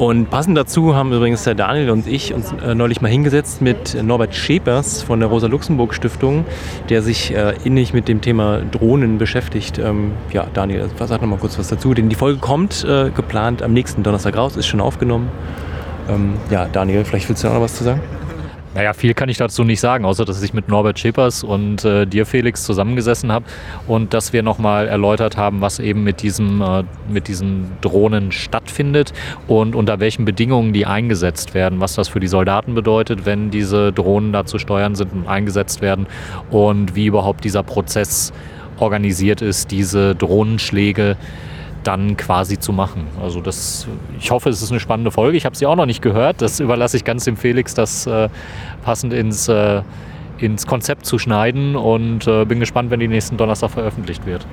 Und passend dazu haben übrigens der Daniel und ich uns äh, neulich mal hingesetzt mit Norbert Schepers von der Rosa-Luxemburg-Stiftung, der sich äh, innig mit dem Thema Drohnen beschäftigt. Ähm, ja, Daniel, sag noch mal kurz was dazu. Denn die Folge kommt äh, geplant am nächsten Donnerstag raus, ist schon aufgenommen. Ähm, ja, Daniel, vielleicht willst du noch was zu sagen? Naja, viel kann ich dazu nicht sagen, außer dass ich mit Norbert Schippers und äh, dir, Felix, zusammengesessen habe und dass wir nochmal erläutert haben, was eben mit, diesem, äh, mit diesen Drohnen stattfindet und unter welchen Bedingungen die eingesetzt werden, was das für die Soldaten bedeutet, wenn diese Drohnen da zu steuern sind und eingesetzt werden und wie überhaupt dieser Prozess organisiert ist, diese Drohnenschläge dann quasi zu machen. Also das, ich hoffe, es ist eine spannende Folge. Ich habe sie auch noch nicht gehört. Das überlasse ich ganz dem Felix, das äh, passend ins, äh, ins Konzept zu schneiden und äh, bin gespannt, wenn die nächsten Donnerstag veröffentlicht wird.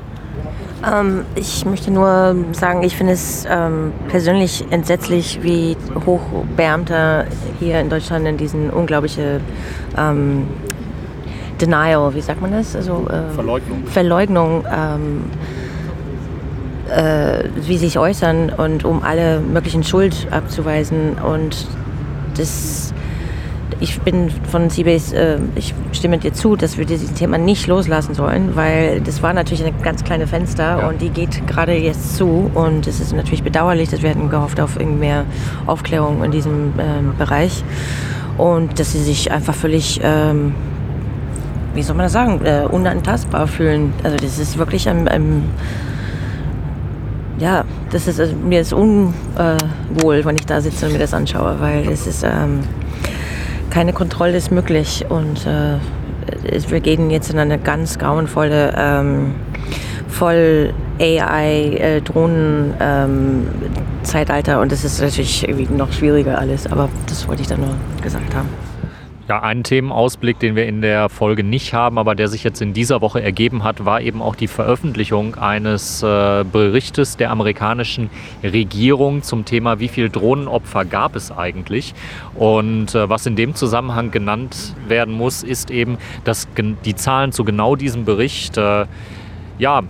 Ähm, ich möchte nur sagen, ich finde es ähm, persönlich entsetzlich, wie Hochbeamte hier in Deutschland in diesen unglaubliche ähm, Denial, wie sagt man das? Also, äh, Verleugnung. Verleugnung ähm, äh, wie sich äußern und um alle möglichen Schuld abzuweisen. Und das, ich bin von Seabase, äh, ich stimme dir zu, dass wir dieses Thema nicht loslassen sollen, weil das war natürlich ein ganz kleines Fenster ja. und die geht gerade jetzt zu. Und es ist natürlich bedauerlich, dass wir hätten gehofft auf irgendwie mehr Aufklärung in diesem ähm, Bereich. Und dass sie sich einfach völlig ähm, wie soll man das sagen, äh, unantastbar fühlen. Also das ist wirklich ein, ein ja, das ist, also, mir ist unwohl, wenn ich da sitze und mir das anschaue, weil es ist, ähm, keine Kontrolle ist möglich und äh, wir gehen jetzt in eine ganz grauenvolle, ähm, voll AI-Drohnen-Zeitalter ähm, und das ist natürlich irgendwie noch schwieriger alles, aber das wollte ich dann nur gesagt haben. Ja, einen Themenausblick, den wir in der Folge nicht haben, aber der sich jetzt in dieser Woche ergeben hat, war eben auch die Veröffentlichung eines äh, Berichtes der amerikanischen Regierung zum Thema, wie viele Drohnenopfer gab es eigentlich. Und äh, was in dem Zusammenhang genannt werden muss, ist eben, dass die Zahlen zu genau diesem Bericht äh, ja,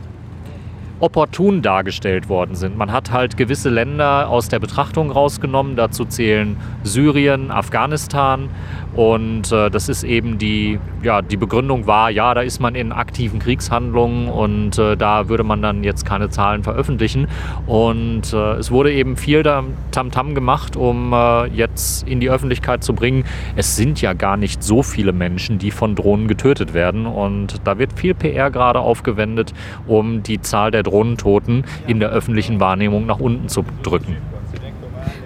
opportun dargestellt worden sind. Man hat halt gewisse Länder aus der Betrachtung rausgenommen. Dazu zählen Syrien, Afghanistan und äh, das ist eben die, ja, die Begründung war, ja, da ist man in aktiven Kriegshandlungen und äh, da würde man dann jetzt keine Zahlen veröffentlichen. Und äh, es wurde eben viel Tamtam -Tam gemacht, um äh, jetzt in die Öffentlichkeit zu bringen, es sind ja gar nicht so viele Menschen, die von Drohnen getötet werden. Und da wird viel PR gerade aufgewendet, um die Zahl der Drohnentoten in der öffentlichen Wahrnehmung nach unten zu drücken.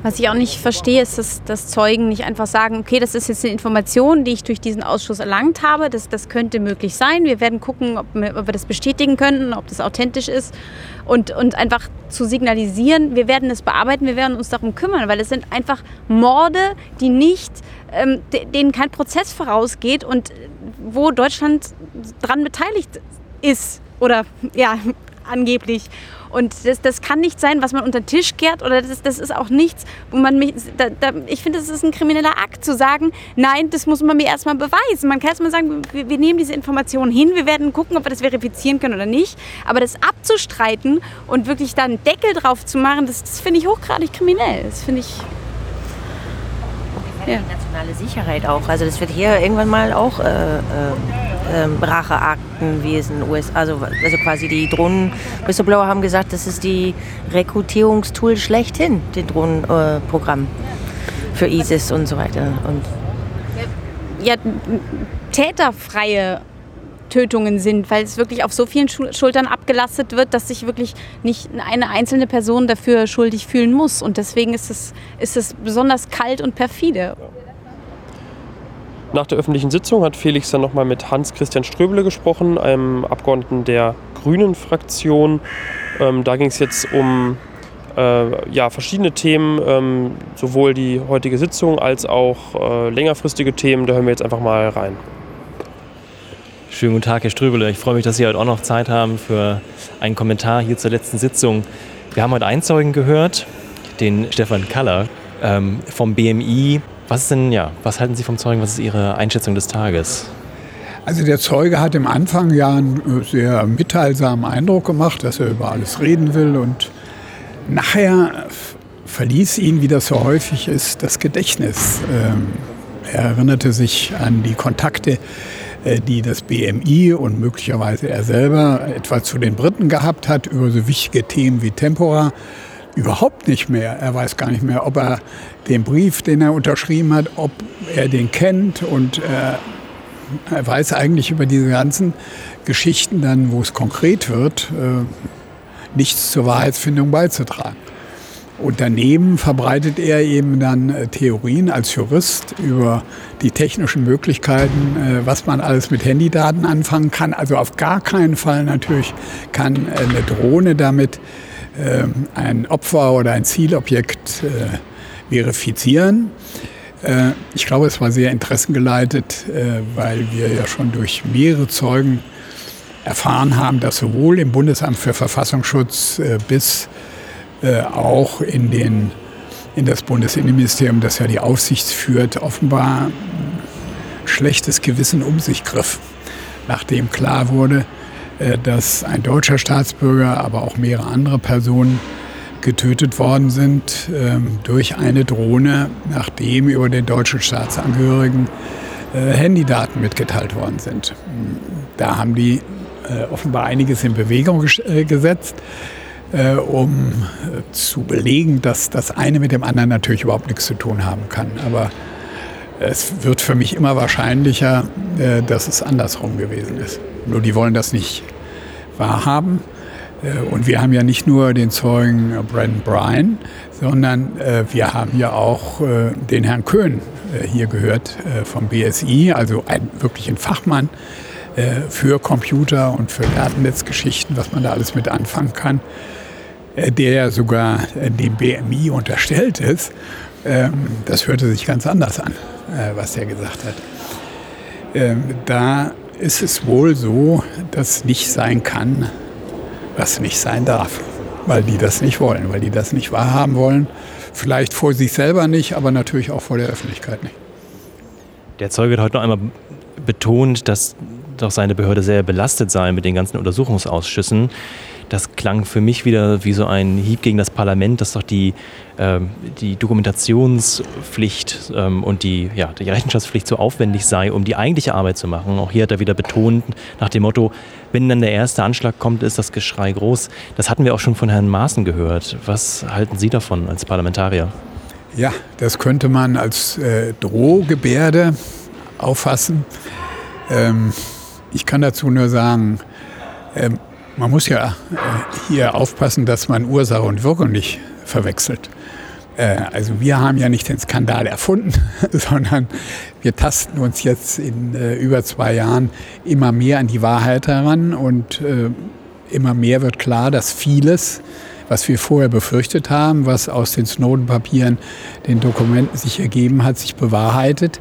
Was ich auch nicht verstehe, ist, dass, dass, Zeugen nicht einfach sagen, okay, das ist jetzt eine Information, die ich durch diesen Ausschuss erlangt habe. Das, das könnte möglich sein. Wir werden gucken, ob wir, ob wir das bestätigen können, ob das authentisch ist. Und, und einfach zu signalisieren, wir werden es bearbeiten, wir werden uns darum kümmern, weil es sind einfach Morde, die nicht, ähm, denen kein Prozess vorausgeht und wo Deutschland dran beteiligt ist oder ja, angeblich. Und das, das kann nicht sein, was man unter den Tisch kehrt oder das, das ist auch nichts, wo man mich, da, da, ich finde, das ist ein krimineller Akt zu sagen, nein, das muss man mir erstmal beweisen. Man kann erstmal sagen, wir, wir nehmen diese Informationen hin, wir werden gucken, ob wir das verifizieren können oder nicht. Aber das abzustreiten und wirklich da einen Deckel drauf zu machen, das, das finde ich hochgradig kriminell. Das finde ich ja. die nationale Sicherheit auch. Also das wird hier irgendwann mal auch äh, äh, Racheakten, wie es in den USA, also, also quasi die Drohnen-Whistleblower haben gesagt, das ist die Rekrutierungstool schlechthin, das Drohnenprogramm äh, für ISIS und so weiter. Und ja, täterfreie Tötungen sind, weil es wirklich auf so vielen Schultern abgelastet wird, dass sich wirklich nicht eine einzelne Person dafür schuldig fühlen muss. Und deswegen ist es, ist es besonders kalt und perfide. Nach der öffentlichen Sitzung hat Felix dann nochmal mit Hans-Christian Ströbele gesprochen, einem Abgeordneten der Grünen-Fraktion. Ähm, da ging es jetzt um äh, ja, verschiedene Themen, ähm, sowohl die heutige Sitzung als auch äh, längerfristige Themen. Da hören wir jetzt einfach mal rein. Schönen guten Tag, Herr Ströbele. Ich freue mich, dass Sie heute auch noch Zeit haben für einen Kommentar hier zur letzten Sitzung. Wir haben heute einen Zeugen gehört, den Stefan Kaller. ähm, vom BMI. Was denn, ja, was halten Sie vom Zeugen? Was ist Ihre Einschätzung des Tages? Also der Zeuge hat im Anfang ja einen sehr mitteilsamen Eindruck gemacht, dass er über alles reden will und nachher verließ ihn, wie das so häufig ist, das Gedächtnis. Ähm, er erinnerte sich an die Kontakte, äh, die das BMI und möglicherweise er selber etwa zu den Briten gehabt hat über so wichtige Themen wie Tempora. Überhaupt nicht mehr. Er weiß gar nicht mehr, ob er den Brief, den er unterschrieben hat, ob er den kennt und er, äh, er weiß eigentlich über diese ganzen Geschichten dann, wo es konkret wird, äh, nichts zur Wahrheitsfindung beizutragen. Und daneben verbreitet er eben dann äh, Theorien als Jurist über die technischen Möglichkeiten, äh, was man alles mit Handydaten anfangen kann. Also auf gar keinen Fall natürlich kann äh, eine Drohne damit ähm, ein Opfer oder ein Zielobjekt verifizieren. Ich glaube, es war sehr interessengeleitet, weil wir ja schon durch mehrere Zeugen erfahren haben, dass sowohl im Bundesamt für Verfassungsschutz bis auch in, den, in das Bundesinnenministerium, das ja die Aufsicht führt, offenbar schlechtes Gewissen um sich griff, nachdem klar wurde, äh, dass ein deutscher Staatsbürger, aber auch mehrere andere Personen getötet worden sind äh, durch eine Drohne, nachdem über den deutschen Staatsangehörigen äh, Handydaten mitgeteilt worden sind. Da haben die äh, offenbar einiges in Bewegung äh, gesetzt äh, um äh, zu belegen, dass das eine mit dem anderen natürlich überhaupt nichts zu tun haben kann. Aber es wird für mich immer wahrscheinlicher, äh, dass es andersrum gewesen ist. Nur die wollen das nicht wahrhaben. Äh, und wir haben ja nicht nur den Zeugen Brandon Bryan, sondern äh, wir haben ja auch äh, den Herrn Köhn hier gehört vom BSI, also ein, wirklich ein Fachmann für Computer und für Datennetzgeschichten, was man da alles mit anfangen kann. Äh, der sogar äh, dem BMI unterstellt ist, ähm, das hörte sich ganz anders an, äh, was er gesagt hat. Ähm, da ist es wohl so, dass nicht sein kann, was nicht sein darf, weil die das nicht wollen, weil die das nicht wahrhaben wollen. Vielleicht vor sich selber nicht, aber natürlich auch vor der Öffentlichkeit nicht. Der Zeuge hat heute noch einmal betont, dass doch seine Behörde sehr belastet sei mit den ganzen Untersuchungsausschüssen das klang für mich wieder wie so ein Hieb gegen das Parlament, dass doch die, ähm, die Dokumentationspflicht ähm, und die, ja, die Rechenschaftspflicht so aufwendig sei, um die eigentliche Arbeit zu machen. Auch hier hat er wieder betont, nach dem Motto, wenn dann der erste Anschlag kommt, ist das Geschrei groß. Das hatten wir auch schon von Herrn Maaßen gehört. Was halten Sie davon als Parlamentarier? Ja, das könnte man als äh, Drohgebärde auffassen. Ähm, ich kann dazu nur sagen, ähm, man muss ja äh, hier aufpassen, dass man Ursache und Wirkung nicht verwechselt. Äh, also wir haben ja nicht den Skandal erfunden, sondern wir tasten uns jetzt in äh, über zwei Jahren immer mehr an die Wahrheit heran und immer mehr wird klar, dass vieles, was wir vorher befürchtet haben, was aus den Snowden-Papieren, den Dokumenten sich ergeben hat, sich bewahrheitet.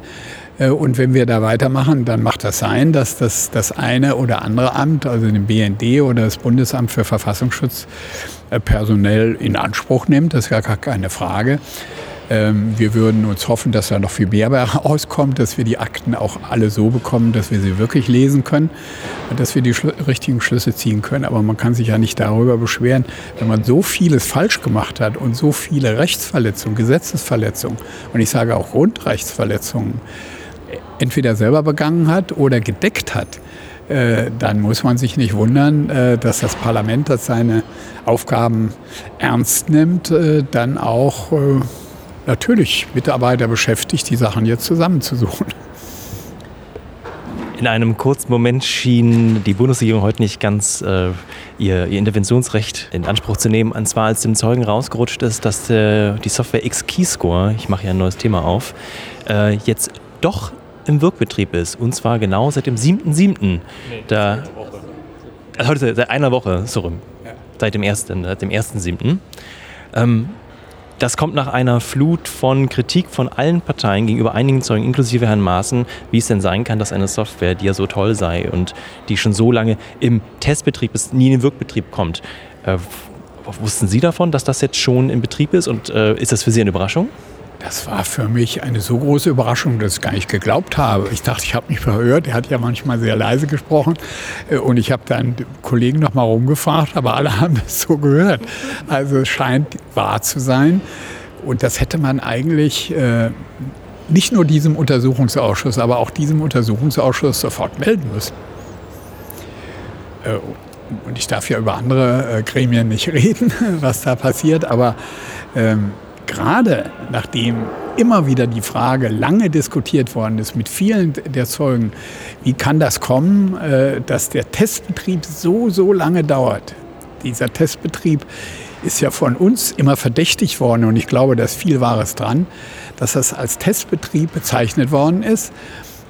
Äh, und wenn wir da weitermachen, dann macht das sein, dass das, das eine oder andere Amt, also den BND oder das Bundesamt für Verfassungsschutz, äh, personell in Anspruch nimmt. Das ist gar keine Frage. Ähm, wir würden uns hoffen, dass da noch viel mehr rauskommt, dass wir die Akten auch alle so bekommen, dass wir sie wirklich lesen können und dass wir die richtigen Schlüsse ziehen können. Aber man kann sich ja nicht darüber beschweren, wenn man so vieles falsch gemacht hat und so viele Rechtsverletzungen, Gesetzesverletzungen und ich sage auch Grundrechtsverletzungen entweder selber begangen hat oder gedeckt hat, äh, dann muss man sich nicht wundern, äh, dass das Parlament, das seine Aufgaben ernst nimmt, äh, dann auch natürlich Mitarbeiter beschäftigt, die Sachen jetzt zusammenzusuchen. In einem kurzen Moment schien die Bundesregierung heute nicht ganz äh, ihr, ihr, Interventionsrecht in Anspruch zu nehmen. Und zwar als dem Zeugen rausgerutscht ist, dass äh, die Software X-Keyscore, ich mache hier ein neues Thema auf, äh, jetzt doch im Wirkbetrieb ist. Und zwar genau seit dem 7.7. Nee, da, also heute seit einer Woche, so rum. Ja. Seit dem 1. Seit dem 1.7. Ähm, das kommt nach einer Flut von Kritik von allen Parteien gegenüber einigen Zeugen, inklusive Herrn Maaßen, wie es denn sein kann, dass eine Software, die ja so toll sei und die schon so lange im Testbetrieb ist, nie in den Wirkbetrieb kommt. Äh, wussten Sie davon, dass das jetzt schon in Betrieb ist und äh, ist das für Sie eine Überraschung? Das war für mich eine so große Überraschung, dass ich gar nicht geglaubt habe. Ich dachte, ich habe mich verhört. Er hat ja manchmal sehr leise gesprochen. Äh, und ich habe dann Kollegen noch mal rumgefragt, aber alle haben es so gehört. Also es scheint wahr zu sein. Und das hätte man eigentlich äh, nicht nur diesem Untersuchungsausschuss, aber auch diesem Untersuchungsausschuss sofort melden müssen. Äh, und ich darf ja über andere äh, Gremien nicht reden, was da passiert, aber ähm, gerade nachdem immer wieder die Frage lange diskutiert worden ist mit vielen der Zeugen, wie kann das kommen, äh, dass der Testbetrieb so, so lange dauert. Dieser Testbetrieb ist ja von uns immer verdächtig worden und ich glaube, da ist viel Wahres dran, dass das als Testbetrieb bezeichnet worden ist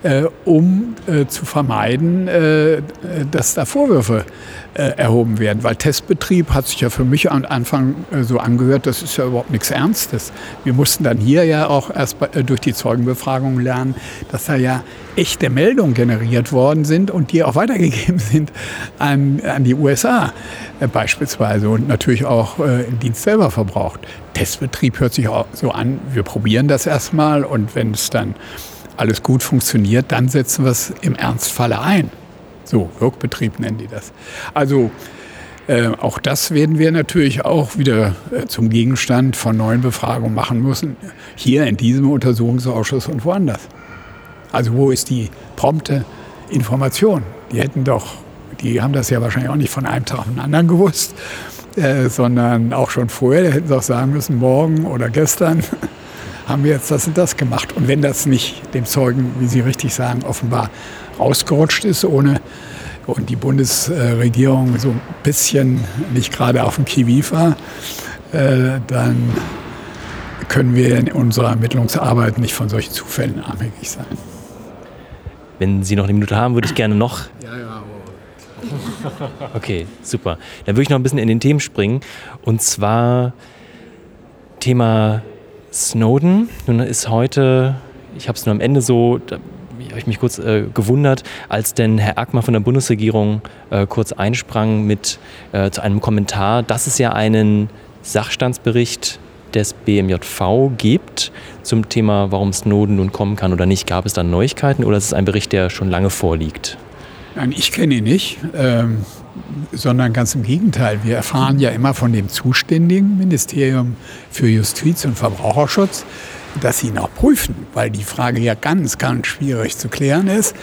äh, um äh, zu vermeiden, äh, dass da Vorwürfe äh, erhoben werden. Weil Testbetrieb hat sich ja für mich am Anfang äh, so angehört, das ist ja überhaupt nichts Ernstes. Wir mussten dann hier ja auch erst bei, äh, durch die Zeugenbefragung lernen, dass da ja echte Meldungen generiert worden sind und die auch weitergegeben sind an, an die USA beispielsweise und natürlich auch im Dienst selber verbraucht. Testbetrieb hört sich auch so an, wir probieren das erstmal und wenn es dann alles gut funktioniert, dann setzen wir es im Ernstfalle ein. So, Wirkbetrieb nennen die das. Also äh, auch das werden wir natürlich auch wieder äh, zum Gegenstand von neuen Befragungen machen müssen. Hier in diesem Untersuchungsausschuss und woanders. Also wo ist die prompte Information? Die hätten doch, die haben das ja wahrscheinlich auch nicht von einem Tag auf den anderen gewusst, äh, sondern auch schon vorher. Die hätten sie auch sagen müssen, morgen oder gestern haben wir jetzt das und das gemacht. Und wenn das nicht dem Zeugen, wie Sie richtig sagen, offenbar rausgerutscht ist, ohne und die Bundesregierung so ein bisschen nicht gerade auf dem Kiwi war, äh, dann können wir in unserer Ermittlungsarbeit nicht von solchen Zufällen abhängig sein. Wenn Sie noch eine Minute haben, würde ich gerne noch. Ja, ja. Okay, super. Dann würde ich noch ein bisschen in den Themen springen. Und zwar Thema Snowden. Nun ist heute, ich habe es nur am Ende so, da habe ich mich kurz äh, gewundert, als denn Herr Ackmann von der Bundesregierung äh, kurz einsprang mit äh, zu einem Kommentar, dass es ja einen Sachstandsbericht des BMJV gibt zum Thema, warum Snowden nun kommen kann oder nicht. Gab es da Neuigkeiten oder ist es ein Bericht, der schon lange vorliegt? Nein, ich kenne ihn nicht. Ähm, sondern ganz im Gegenteil. Wir erfahren ja immer von dem zuständigen Ministerium für Justiz und Verbraucherschutz, dass sie ihn auch prüfen, weil die Frage ja ganz, ganz schwierig zu klären ist.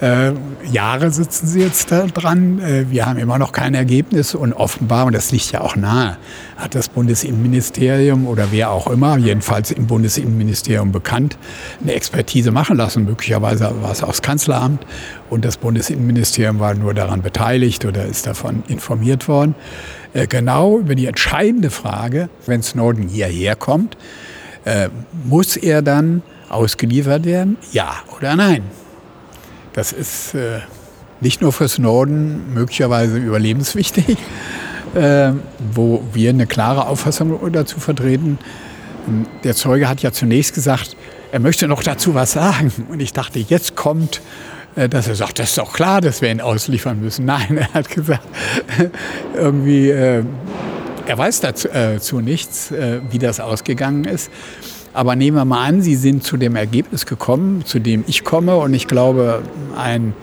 Äh, Jahre sitzen sie jetzt da dran. Äh, wir haben immer noch kein Ergebnis und offenbar, und das liegt ja auch nahe, hat das Bundesinnenministerium oder wer auch immer, jedenfalls im Bundesinnenministerium bekannt, eine Expertise machen lassen. Möglicherweise war es auch das Kanzleramt und das Bundesinnenministerium war nur daran beteiligt oder ist davon informiert worden. Äh, genau über die entscheidende Frage, wenn Snowden hierher kommt, äh, muss er dann ausgeliefert werden? Ja oder nein? Das ist äh, nicht nur für Snowden möglicherweise überlebenswichtig, äh, wo wir eine klare Auffassung dazu vertreten. Der Zeuge hat ja zunächst gesagt, er möchte noch dazu was sagen. Und ich dachte, jetzt kommt, äh, dass er sagt, das ist doch klar, dass wir ihn ausliefern müssen. Nein, er hat gesagt, irgendwie, äh, er weiß dazu äh, nichts, äh, wie das ausgegangen ist. Aber nehmen wir mal an, Sie sind zu dem Ergebnis gekommen, zu dem ich komme. Und ich glaube, ein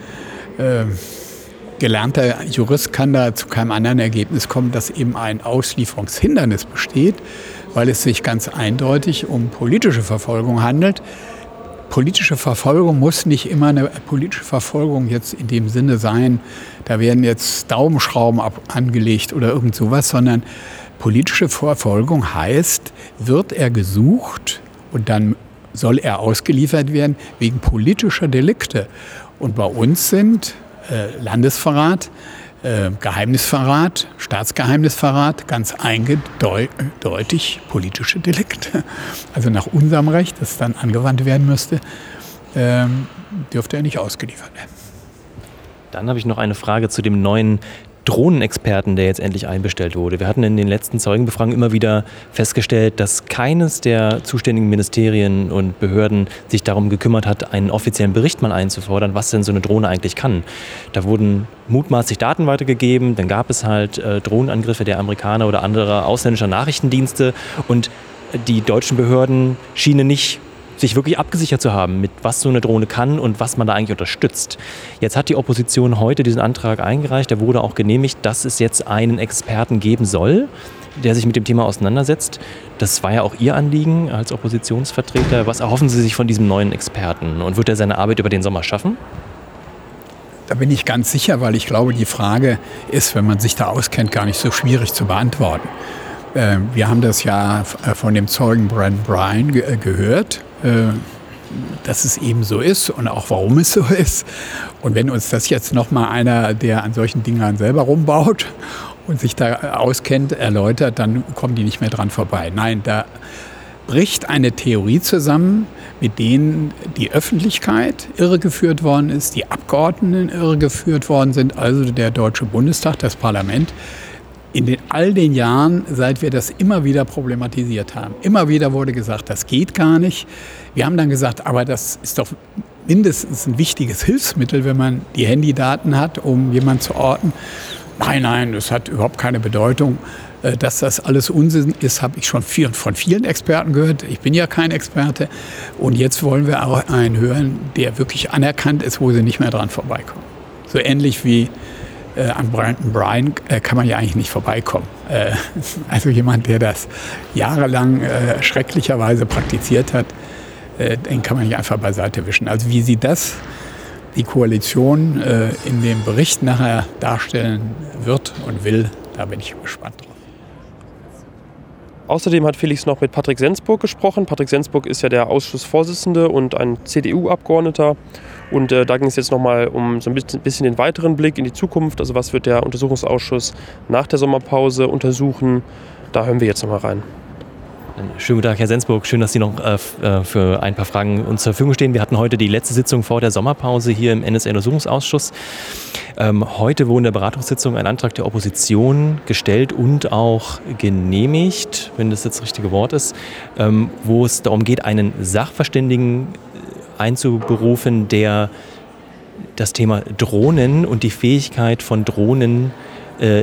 äh, gelernter Jurist kann da zu keinem anderen Ergebnis kommen, dass eben ein Auslieferungshindernis besteht, weil es sich ganz eindeutig um politische Verfolgung handelt. Politische Verfolgung muss nicht immer eine politische Verfolgung jetzt in dem Sinne sein, da werden jetzt Daumenschrauben ab angelegt oder irgend sowas, sondern Politische Verfolgung heißt, wird er gesucht und dann soll er ausgeliefert werden wegen politischer Delikte. Und bei uns sind äh, Landesverrat, äh, Geheimnisverrat, Staatsgeheimnisverrat ganz eindeutig politische Delikte. Also nach unserem Recht, das dann angewandt werden müsste, äh, dürfte er nicht ausgeliefert werden. Dann habe ich noch eine Frage zu dem neuen Drohnenexperten, der jetzt endlich einbestellt wurde. Wir hatten in den letzten Zeugenbefragungen immer wieder festgestellt, dass keines der zuständigen Ministerien und Behörden sich darum gekümmert hat, einen offiziellen Bericht mal einzufordern, was denn so eine Drohne eigentlich kann. Da wurden mutmaßlich Daten weitergegeben, dann gab es halt äh, Drohnenangriffe der Amerikaner oder anderer ausländischer Nachrichtendienste und die deutschen Behörden schienen nicht sich wirklich abgesichert zu haben, mit was so eine Drohne kann und was man da eigentlich unterstützt. Jetzt hat die Opposition heute diesen Antrag eingereicht, der wurde auch genehmigt, dass es jetzt einen Experten geben soll, der sich mit dem Thema auseinandersetzt. Das war ja auch Ihr Anliegen als Oppositionsvertreter. Was erhoffen Sie sich von diesem neuen Experten und wird er seine Arbeit über den Sommer schaffen? Da bin ich ganz sicher, weil ich glaube, die Frage ist, wenn man sich da auskennt, gar nicht so schwierig zu beantworten. Äh, wir haben das ja äh, von dem Zeugen Brent Bryan ge gehört. Äh, dass es eben so ist und auch warum es so ist. Und wenn uns das jetzt nochmal einer, der an solchen Dingern selber rumbaut und sich da auskennt, erläutert, dann kommen die nicht mehr dran vorbei. Nein, da bricht eine Theorie zusammen, mit denen die Öffentlichkeit irregeführt worden ist, die Abgeordneten irregeführt worden sind, also der Deutsche Bundestag, das Parlament in den, all den Jahren, seit wir das immer wieder problematisiert haben, immer wieder wurde gesagt, das geht gar nicht. Wir haben dann gesagt, aber das ist doch mindestens ein wichtiges Hilfsmittel, wenn man die Handydaten hat, um jemanden zu orten. Nein, nein, das hat überhaupt keine Bedeutung. Äh, dass das alles Unsinn ist, habe ich schon von vielen Experten gehört. Ich bin ja kein Experte. Und jetzt wollen wir auch einen hören, der wirklich anerkannt ist, wo sie nicht mehr dran vorbeikommen. So ähnlich wie äh, an Brandon Bryan äh, kann man ja eigentlich nicht vorbeikommen. Äh, also jemand, der das jahrelang äh, schrecklicherweise praktiziert hat, äh, den kann man nicht einfach beiseite wischen. Also wie sie das, die Koalition äh, in dem Bericht nachher darstellen wird und will, da bin ich gespannt drauf. Außerdem hat Felix noch mit Patrick Sensburg gesprochen. Patrick Sensburg ist ja der Ausschussvorsitzende und ein CDU-Abgeordneter. Und äh, da ging es jetzt nochmal um so ein bisschen den weiteren Blick in die Zukunft. Also was wird der Untersuchungsausschuss nach der Sommerpause untersuchen? Da hören wir jetzt nochmal rein. Schönen guten Tag, Herr Sensburg. Schön, dass Sie noch äh, äh, für ein paar Fragen uns zur Verfügung stehen. Wir hatten heute die letzte Sitzung vor der Sommerpause hier im NSA-Untersuchungsausschuss. Ähm, heute wurde in der Beratungssitzung ein Antrag der Opposition gestellt und auch genehmigt, wenn das jetzt das richtige Wort ist, ähm, wo es darum geht, einen Sachverständigen einzuberufen, der das Thema Drohnen und die Fähigkeit von Drohnen äh,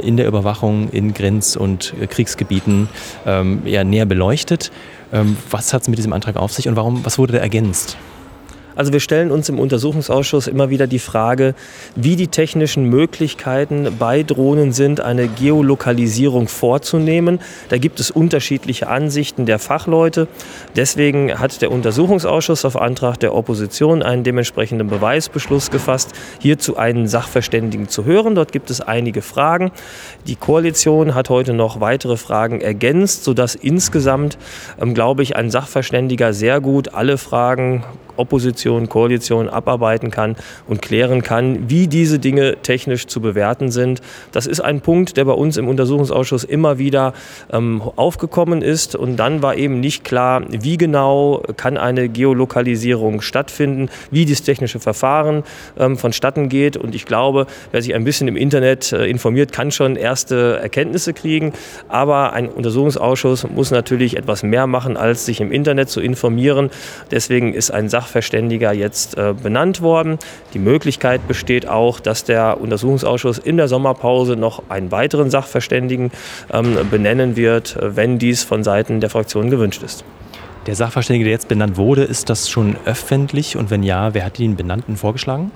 in der Überwachung in Grenz- und äh, Kriegsgebieten ähm, ja, näher beleuchtet. Ähm, was hat es mit diesem Antrag auf sich und warum, was wurde da ergänzt? Also wir stellen uns im Untersuchungsausschuss immer wieder die Frage, wie die technischen Möglichkeiten bei Drohnen sind, eine Geolokalisierung vorzunehmen. Da gibt es unterschiedliche Ansichten der Fachleute. Deswegen hat der Untersuchungsausschuss auf Antrag der Opposition einen dementsprechenden Beweisbeschluss gefasst, hierzu einen Sachverständigen zu hören. Dort gibt es einige Fragen. Die Koalition hat heute noch weitere Fragen ergänzt, sodass insgesamt, ähm, glaube ich, ein Sachverständiger sehr gut alle Fragen Opposition, Koalition abarbeiten kann und klären kann, wie diese Dinge technisch zu bewerten sind. Das ist ein Punkt, der bei uns im Untersuchungsausschuss immer wieder ähm, aufgekommen ist. Und dann war eben nicht klar, wie genau kann eine Geolokalisierung stattfinden, wie dieses technische Verfahren ähm, vonstatten geht. Und ich glaube, wer sich ein bisschen im Internet äh, informiert, kann schon erste Erkenntnisse kriegen. Aber ein Untersuchungsausschuss muss natürlich etwas mehr machen, als sich im Internet zu informieren. Deswegen ist ein Sach Sachverständiger jetzt äh, benannt worden. Die Möglichkeit besteht auch, dass der Untersuchungsausschuss in der Sommerpause noch einen weiteren Sachverständigen ähm, benennen wird, wenn dies von Seiten der Fraktion gewünscht ist. Der Sachverständige, der jetzt benannt wurde, ist das schon öffentlich? Und wenn ja, wer hat den Benannten vorgeschlagen?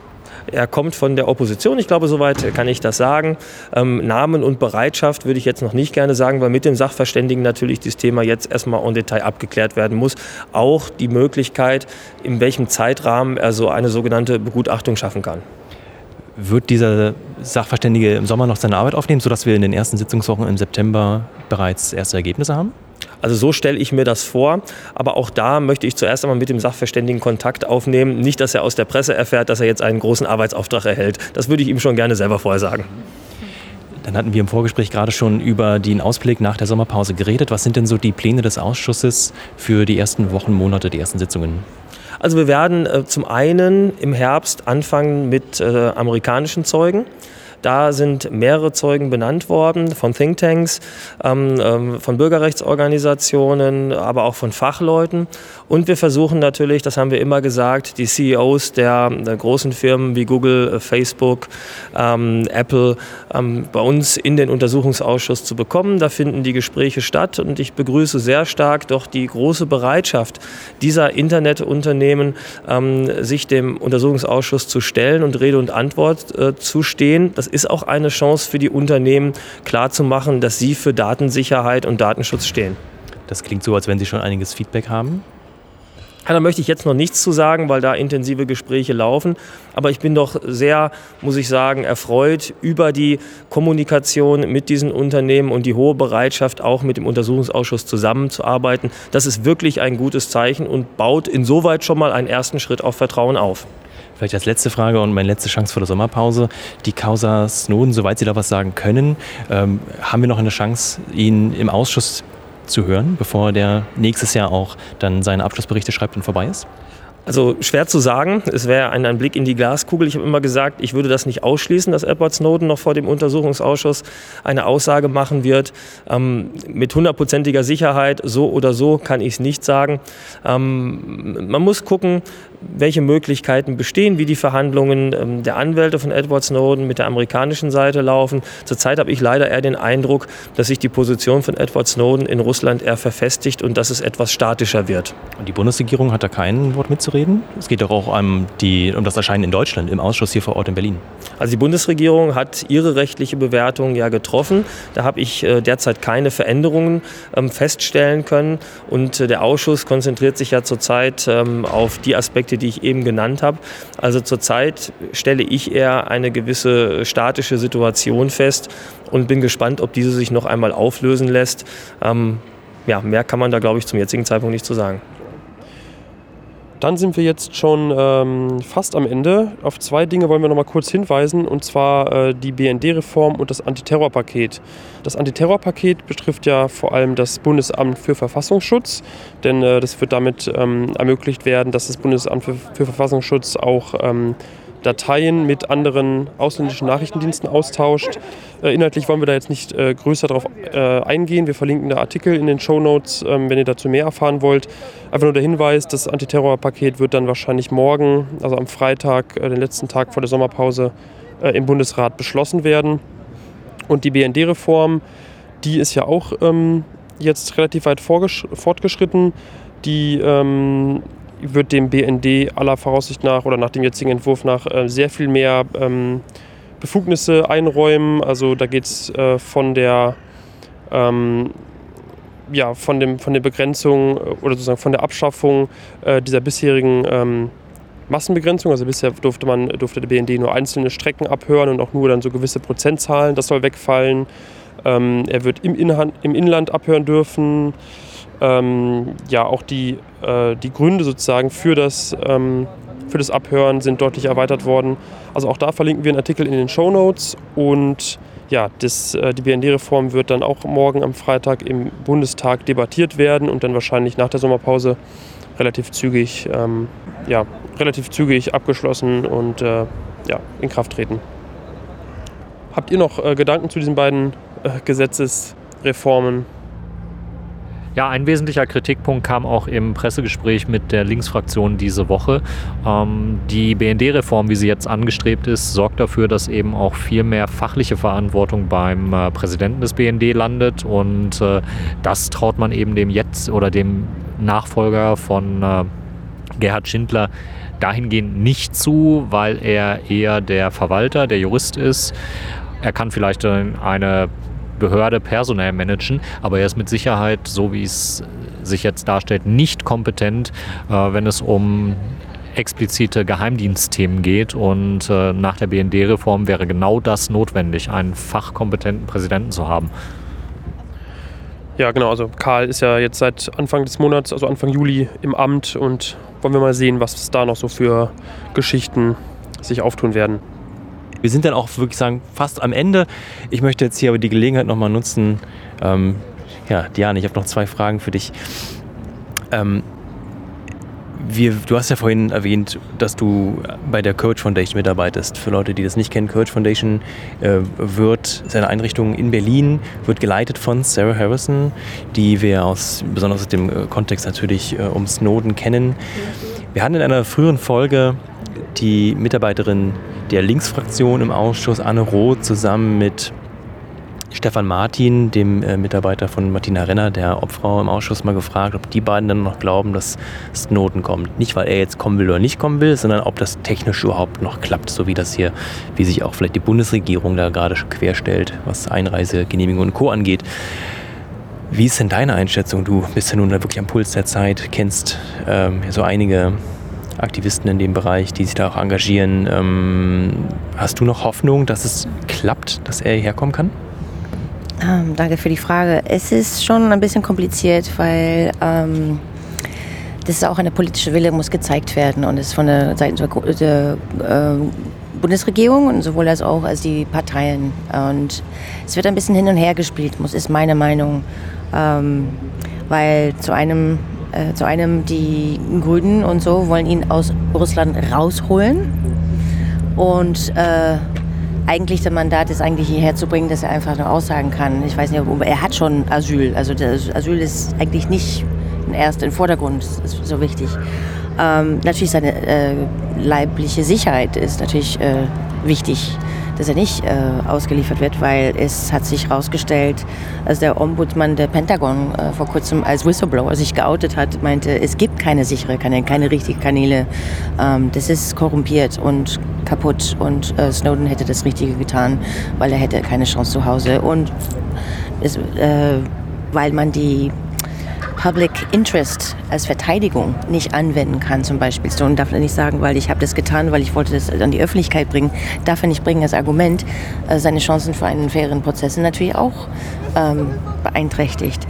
Er kommt von der Opposition, ich glaube, soweit kann ich das sagen. Ähm, Namen und Bereitschaft würde ich jetzt noch nicht gerne sagen, weil mit dem Sachverständigen natürlich dieses Thema jetzt erstmal en Detail abgeklärt werden muss. Auch die Möglichkeit, in welchem Zeitrahmen er so eine sogenannte Begutachtung schaffen kann. Wird dieser Sachverständige im Sommer noch seine Arbeit aufnehmen, sodass wir in den ersten Sitzungswochen im September bereits erste Ergebnisse haben? Also so stelle ich mir das vor. Aber auch da möchte ich zuerst einmal mit dem Sachverständigen Kontakt aufnehmen. Nicht, dass er aus der Presse erfährt, dass er jetzt einen großen Arbeitsauftrag erhält. Das würde ich ihm schon gerne selber vorher sagen. Dann hatten wir im Vorgespräch gerade schon über den Ausblick nach der Sommerpause geredet. Was sind denn so die Pläne des Ausschusses für die ersten Wochen, Monate, die ersten Sitzungen? Also wir werden äh, zum einen im Herbst anfangen mit äh, amerikanischen Zeugen. Da sind mehrere Zeugen benannt worden von Thinktanks, ähm, ähm, von Bürgerrechtsorganisationen, aber auch von Fachleuten. Und wir versuchen natürlich, das haben wir immer gesagt, die CEOs der, der großen Firmen wie Google, äh, Facebook, ähm, Apple ähm, bei uns in den Untersuchungsausschuss zu bekommen. Da finden die Gespräche statt und ich begrüße sehr stark doch die große Bereitschaft dieser Internetunternehmen, ähm, sich dem Untersuchungsausschuss zu stellen und Rede und Antwort äh, zu stehen. Das ist auch eine Chance für die Unternehmen, klarzumachen, dass sie für Datensicherheit und Datenschutz stehen. Das klingt so, als wenn Sie schon einiges Feedback haben. Ja, da möchte ich jetzt noch nichts zu sagen, weil da intensive Gespräche laufen. Aber ich bin doch sehr, muss ich sagen, erfreut über die Kommunikation mit diesen Unternehmen und die hohe Bereitschaft, auch mit dem Untersuchungsausschuss zusammenzuarbeiten. Das ist wirklich ein gutes Zeichen und baut insoweit schon mal einen ersten Schritt auf Vertrauen auf. Vielleicht als letzte Frage und meine letzte Chance vor der Sommerpause. Die Causa Snowden, soweit Sie da was sagen können, ähm, haben wir noch eine Chance, ihn im Ausschuss zu hören, bevor der nächstes Jahr auch dann seine Abschlussberichte schreibt und vorbei ist? Also schwer zu sagen. Es wäre ein, ein, Blick in die Glaskugel. Ich habe immer gesagt, ich würde das nicht ausschließen, dass Edward Snowden noch vor dem Untersuchungsausschuss eine Aussage machen wird. Ähm, mit hundertprozentiger Sicherheit, so oder so, kann ich es nicht sagen. Ähm, man muss gucken, welche Möglichkeiten bestehen, wie die Verhandlungen ähm, der Anwälte von Edward Snowden mit der amerikanischen Seite laufen. Zurzeit habe ich leider eher den Eindruck, dass sich die Position von Edward Snowden in Russland eher verfestigt und dass es etwas statischer wird. Und die Bundesregierung hat da kein Wort mitzureden? Es geht doch auch um, die, um das Erscheinen in Deutschland im Ausschuss hier vor Ort in Berlin. Also die Bundesregierung hat ihre rechtliche Bewertung ja getroffen. Da habe ich äh, derzeit keine Veränderungen ähm, feststellen können. Und äh, der Ausschuss konzentriert sich ja zurzeit ähm, auf die Aspekte, die ich eben genannt habe. Also zurzeit stelle ich eher eine gewisse statische Situation fest und bin gespannt, ob diese sich noch einmal auflösen lässt. Ähm, ja, mehr kann man da, glaube ich, zum jetzigen Zeitpunkt nicht zu sagen. Dann sind wir jetzt schon ähm, fast am Ende. Auf zwei Dinge wollen wir noch mal kurz hinweisen, und zwar äh, die BND-Reform und das Antiterrorpaket. Das Antiterrorpaket betrifft ja vor allem das Bundesamt für Verfassungsschutz, denn äh, das wird damit ähm, ermöglicht werden, dass das Bundesamt für, für Verfassungsschutz auch ähm, Dateien mit anderen ausländischen Nachrichtendiensten austauscht. Äh, inhaltlich wollen wir da jetzt nicht äh, größer darauf äh, eingehen. Wir verlinken da Artikel in den Show Notes, ähm, wenn ihr dazu mehr erfahren wollt. Einfach nur der Hinweis, das Antiterrorpaket wird dann wahrscheinlich morgen, also am Freitag, den letzten Tag vor der Sommerpause, im Bundesrat beschlossen werden. Und die BND-Reform, die ist ja auch ähm, jetzt relativ weit fortgeschritten. Die ähm, wird dem BND aller Voraussicht nach oder nach dem jetzigen Entwurf nach äh, sehr viel mehr ähm, Befugnisse einräumen. Also da geht es äh, von der ähm, ja, von, dem, von der Begrenzung äh, oder sozusagen von der Abschaffung äh, dieser bisherigen ähm, Massenbegrenzung. Also bisher durfte man durfte der BND nur einzelne Strecken abhören und auch nur dann so gewisse Prozentzahlen. Das soll wegfallen. Ähm, er wird im, Inhand, im Inland abhören dürfen ähm, ja auch die, äh, die Gründe sozusagen für das, ähm, für das Abhören sind deutlich erweitert worden. Also auch da verlinken wir einen Artikel in den Show Notes und ja, das, äh, die BND-Reform wird dann auch morgen am Freitag im Bundestag debattiert werden und dann wahrscheinlich nach der Sommerpause relativ zügig, ähm, ja, relativ zügig abgeschlossen und äh, ja, in Kraft treten. Habt ihr noch äh, Gedanken zu diesen beiden äh, Gesetzesreformen? Ja, ein wesentlicher Kritikpunkt kam auch im Pressegespräch mit der Linksfraktion diese Woche. Ähm, die BND-Reform, wie sie jetzt angestrebt ist, sorgt dafür, dass eben auch viel mehr fachliche Verantwortung beim äh, Präsidenten des BND landet. Und äh, das traut man eben dem jetzt oder dem Nachfolger von äh, Gerhard Schindler dahingehend nicht zu, weil er eher der Verwalter, der Jurist ist. Er kann vielleicht eine Behörde personell managen, aber er ist mit Sicherheit, so wie es sich jetzt darstellt, nicht kompetent, äh, wenn es um explizite Geheimdienstthemen geht. Und äh, nach der BND-Reform wäre genau das notwendig, einen fachkompetenten Präsidenten zu haben. Ja, genau. Also Karl ist ja jetzt seit Anfang des Monats, also Anfang Juli im Amt und wollen wir mal sehen, was da noch so für Geschichten sich auftun werden. Wir sind dann auch wirklich sagen, fast am Ende. Ich möchte jetzt hier aber die Gelegenheit nochmal nutzen. Ähm, ja, Diane, ich habe noch zwei Fragen für dich. Ähm, wir, du hast ja vorhin erwähnt, dass du bei der Courage Foundation mitarbeitest. Für Leute, die das nicht kennen, Courage Foundation äh, wird, ist eine Einrichtung in Berlin, wird geleitet von Sarah Harrison, die wir aus, besonders aus dem Kontext natürlich äh, um Snowden kennen. Wir hatten in einer früheren Folge die Mitarbeiterin der Linksfraktion im Ausschuss, Anne Roth, zusammen mit Stefan Martin, dem äh, Mitarbeiter von Martina Renner, der Obfrau im Ausschuss, mal gefragt, ob die beiden dann noch glauben, dass Snowden kommt. Nicht, weil er jetzt kommen will oder nicht kommen will, sondern ob das technisch überhaupt noch klappt, so wie das hier, wie sich auch vielleicht die Bundesregierung da gerade querstellt, was Einreisegenehmigung und Co. angeht. Wie ist denn deine Einschätzung? Du bist ja nun wirklich am Puls der Zeit, kennst ähm, so einige Aktivisten in dem Bereich, die sich da auch engagieren. Ähm, hast du noch Hoffnung, dass es klappt, dass er hierher kommen kann? Ähm, danke für die Frage. Es ist schon ein bisschen kompliziert, weil ähm, das ist auch eine politische Wille muss gezeigt werden und ist von der Seite der, der äh, Bundesregierung und sowohl als auch als die Parteien. Und es wird ein bisschen hin und her gespielt, muss ist meine Meinung, ähm, weil zu einem äh, zu einem die Grünen und so wollen ihn aus Russland rausholen und äh, eigentlich das Mandat ist eigentlich hierher zu bringen, dass er einfach nur aussagen kann. Ich weiß nicht, ob, er hat schon Asyl. Also das Asyl ist eigentlich nicht erst im Vordergrund so wichtig. Ähm, natürlich seine äh, leibliche Sicherheit ist natürlich äh, wichtig dass er nicht äh, ausgeliefert wird, weil es hat sich herausgestellt, als der Ombudsmann der Pentagon äh, vor kurzem als Whistleblower sich geoutet hat, meinte, es gibt keine sichere Kanäle, keine richtigen Kanäle. Ähm, das ist korrumpiert und kaputt und äh, Snowden hätte das Richtige getan, weil er hätte keine Chance zu Hause und es, äh, weil man die Public Interest als Verteidigung nicht anwenden kann, zum Beispiel. Und darf er nicht sagen, weil ich habe das getan, weil ich wollte das an die Öffentlichkeit bringen, darf er nicht bringen als Argument, äh, seine Chancen für einen fairen Prozess sind natürlich auch ähm, beeinträchtigt.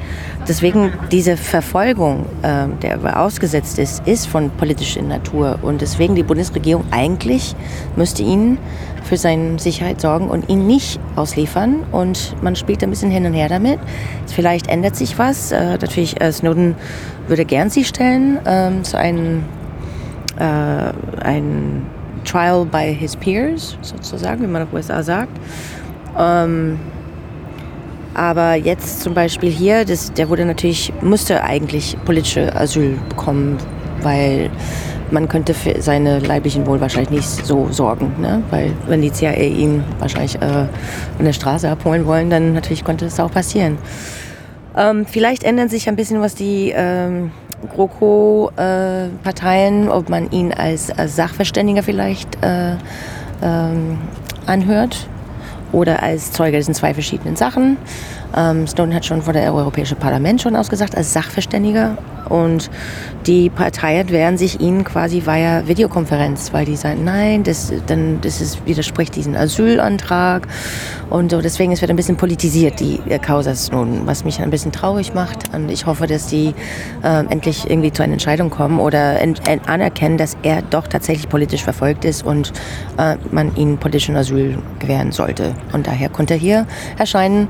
Deswegen diese Verfolgung, äh, der ausgesetzt ist, ist von politischer Natur. Und deswegen die Bundesregierung eigentlich müsste ihn für seine Sicherheit sorgen und ihn nicht ausliefern. Und man spielt ein bisschen hin und her damit. Vielleicht ändert sich was. Äh, natürlich, äh, Snowden würde gern sie stellen ähm, zu einem äh, ein Trial by his peers, sozusagen, wie man auf USA sagt. Ähm, aber jetzt zum Beispiel hier, das, der wurde natürlich, musste eigentlich politische Asyl bekommen, weil man könnte für seine leiblichen Wohl wahrscheinlich nicht so sorgen. Ne? Weil wenn die CIA ihn wahrscheinlich äh, an der Straße abholen wollen, dann natürlich konnte das auch passieren. Ähm, vielleicht ändern sich ein bisschen was die ähm, GroKo-Parteien, äh, ob man ihn als, als Sachverständiger vielleicht äh, ähm, anhört oder als Zeuge. Das sind zwei verschiedene Sachen. Ähm, Snowden hat schon vor der Europäische Parlament schon ausgesagt, als Sachverständiger. Und die Parteien wehren sich ihnen quasi via Videokonferenz, weil die sagen, nein, das, dann, das ist, widerspricht diesem Asylantrag. Und so, deswegen es wird ein bisschen politisiert, die Causa Snowden, was mich ein bisschen traurig macht. Und ich hoffe, dass die äh, endlich irgendwie zu einer Entscheidung kommen oder anerkennen, dass er doch tatsächlich politisch verfolgt ist und äh, man ihm politischen Asyl gewähren sollte. Und daher konnte er hier erscheinen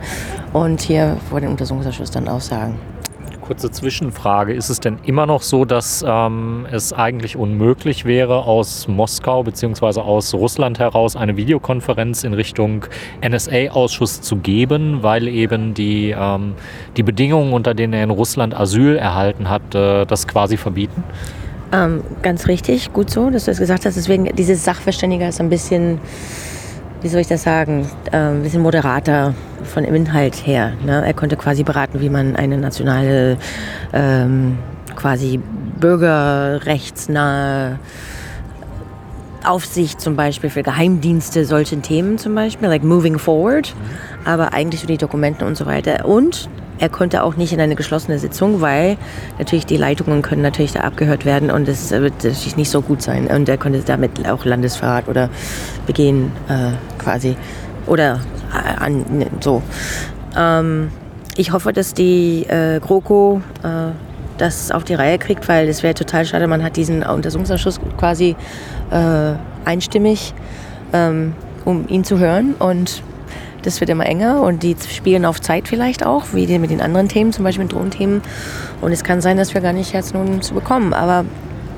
und hier vor dem Untersuchungsausschuss dann aussagen. Kurze Zwischenfrage. Ist es denn immer noch so, dass ähm, es eigentlich unmöglich wäre, aus Moskau bzw. aus Russland heraus eine Videokonferenz in Richtung NSA-Ausschuss zu geben, weil eben die, ähm, die Bedingungen, unter denen er in Russland Asyl erhalten hat, äh, das quasi verbieten? Ähm, ganz richtig, gut so, dass du es gesagt hast. Deswegen, dieses Sachverständiger ist ein bisschen wie soll ich das sagen, äh, ein bisschen moderater von dem Inhalt her. Ne? Er konnte quasi beraten, wie man eine nationale, ähm, quasi bürgerrechtsnahe Aufsicht zum Beispiel für Geheimdienste, solchen Themen zum Beispiel, like moving forward, aber eigentlich für die Dokumente und so weiter. Und er konnte auch nicht in eine geschlossene Sitzung, weil natürlich die Leitungen können natürlich da abgehört werden und es wird natürlich nicht so gut sein. Und er konnte damit auch Landesverrat oder begehen äh, quasi. Oder äh, an, ne, so. Ähm, ich hoffe, dass die äh, GroKo äh, das auf die Reihe kriegt, weil es wäre total schade, man hat diesen Untersuchungsausschuss quasi äh, einstimmig, ähm, um ihn zu hören und das wird immer enger und die spielen auf Zeit vielleicht auch, wie die mit den anderen Themen, zum Beispiel mit Drohnenthemen. Und es kann sein, dass wir gar nicht jetzt nun zu bekommen. Aber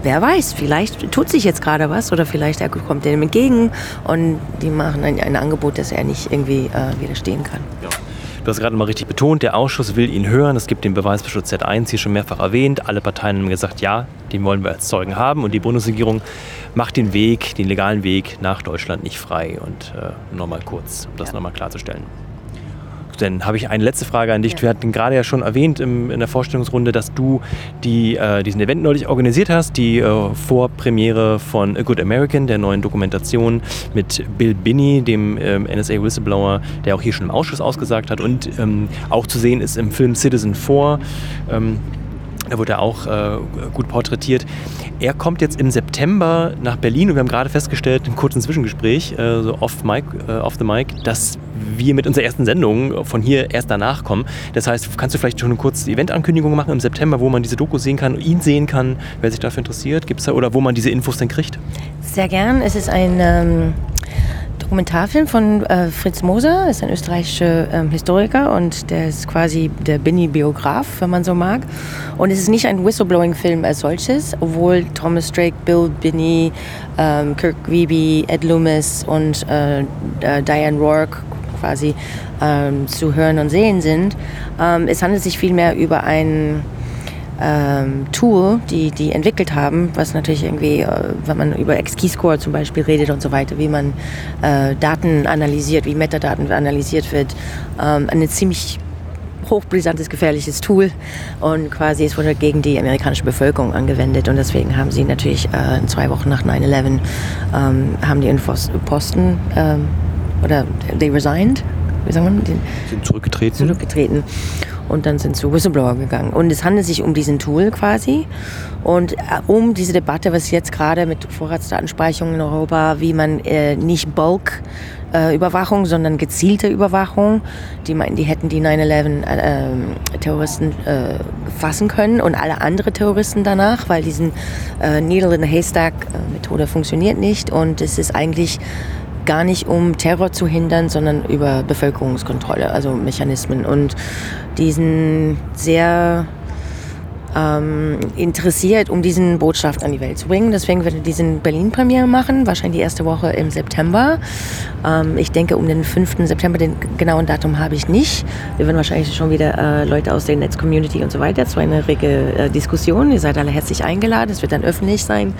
wer weiß, vielleicht tut sich jetzt gerade was oder vielleicht er kommt dem entgegen und die machen ein, ein Angebot, das er nicht irgendwie äh, widerstehen kann. Ja. Du hast gerade mal richtig betont, der Ausschuss will ihn hören. Es gibt den Beweisbeschluss Z1 hier schon mehrfach erwähnt. Alle Parteien haben gesagt, ja, den wollen wir als Zeugen haben. Und die Bundesregierung macht den Weg, den legalen Weg nach Deutschland nicht frei. Und äh, nochmal kurz, um das ja. nochmal klarzustellen. Dann habe ich eine letzte Frage an dich. Ja. Wir hatten gerade ja schon erwähnt im, in der Vorstellungsrunde, dass du die, äh, diesen Event neulich organisiert hast, die äh, Vorpremiere von A Good American, der neuen Dokumentation mit Bill Binney, dem ähm, NSA Whistleblower, der auch hier schon im Ausschuss ausgesagt hat und ähm, auch zu sehen ist im Film Citizen 4. Ähm, da wurde er auch äh, gut porträtiert. Er kommt jetzt im September nach Berlin und wir haben gerade festgestellt, im kurzen Zwischengespräch, äh, so off, mic, äh, off the mic, dass wir mit unserer ersten Sendung von hier erst danach kommen. Das heißt, kannst du vielleicht schon eine kurze Eventankündigung machen im September, wo man diese Doku sehen kann, ihn sehen kann, wer sich dafür interessiert? Gibt es da oder wo man diese Infos denn kriegt? Sehr gern. Es ist ein ähm, Dokumentarfilm von äh, Fritz Moser, ist ein österreichischer ähm, Historiker und der ist quasi der Binny-Biograf, wenn man so mag. Und es ist nicht ein Whistleblowing-Film als solches, obwohl Thomas Drake, Bill Binney, ähm, Kirk Wiebe, Ed Loomis und äh, äh, Diane Rourke quasi ähm, zu hören und sehen sind. Ähm, es handelt sich vielmehr über ein ähm, Tool, die die entwickelt haben, was natürlich irgendwie, äh, wenn man über X-Keyscore zum Beispiel redet und so weiter, wie man äh, Daten analysiert, wie Metadaten analysiert wird, ähm, eine ziemlich hochbrisantes, gefährliches Tool und quasi es wurde gegen die amerikanische Bevölkerung angewendet und deswegen haben sie natürlich äh, zwei Wochen nach 9-11 ähm, haben die in Posten ähm, oder they resigned, wie sagen wir, sind zurückgetreten. zurückgetreten und dann sind zu Whistleblower gegangen. Und es handelt sich um diesen Tool quasi und äh, um diese Debatte, was jetzt gerade mit Vorratsdatenspeicherung in Europa, wie man äh, nicht Bulk äh, Überwachung, sondern gezielte Überwachung. Die meinten, die hätten die 9-11-Terroristen äh, äh, fassen können und alle anderen Terroristen danach, weil diesen äh, Needle in the Haystack-Methode funktioniert nicht und es ist eigentlich gar nicht um Terror zu hindern, sondern über Bevölkerungskontrolle, also Mechanismen. Und diesen sehr ähm, interessiert, um diesen Botschaft an die Welt zu bringen. Deswegen wird er diesen Berlin-Premiere machen, wahrscheinlich die erste Woche im September. Ähm, ich denke, um den 5. September, den genauen Datum habe ich nicht. Wir werden wahrscheinlich schon wieder äh, Leute aus der Netz-Community und so weiter zu einer rege äh, Diskussion. Ihr seid alle herzlich eingeladen. Es wird dann öffentlich sein.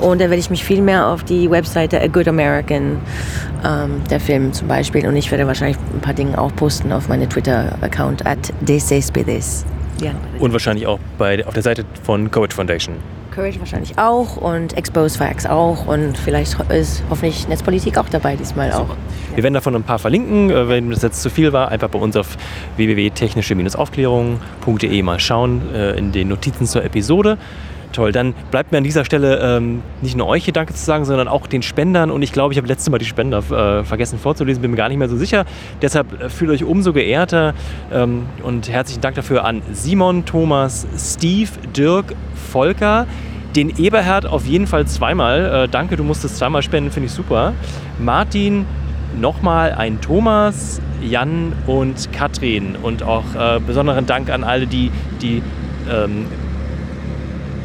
Und da werde ich mich viel mehr auf die Webseite A Good American, ähm, der Film zum Beispiel, und ich werde wahrscheinlich ein paar Dinge auch posten auf meine Twitter-Account at DCSBDs. Ja. Und wahrscheinlich auch bei, auf der Seite von Courage Foundation. Courage wahrscheinlich auch und Expose Facts auch und vielleicht ist hoffentlich Netzpolitik auch dabei diesmal auch. Wir werden davon ein paar verlinken. Äh, wenn das jetzt zu viel war, einfach bei uns auf www.technische-aufklärung.de mal schauen äh, in den Notizen zur Episode. Toll, dann bleibt mir an dieser Stelle ähm, nicht nur euch hier Danke zu sagen, sondern auch den Spendern. Und ich glaube, ich habe letztes Mal die Spender äh, vergessen vorzulesen, bin mir gar nicht mehr so sicher. Deshalb äh, fühlt euch umso geehrter ähm, und herzlichen Dank dafür an Simon, Thomas, Steve, Dirk, Volker. Den Eberhard auf jeden Fall zweimal. Äh, danke, du musstest zweimal spenden, finde ich super. Martin, nochmal ein Thomas, Jan und Katrin. Und auch äh, besonderen Dank an alle, die die ähm,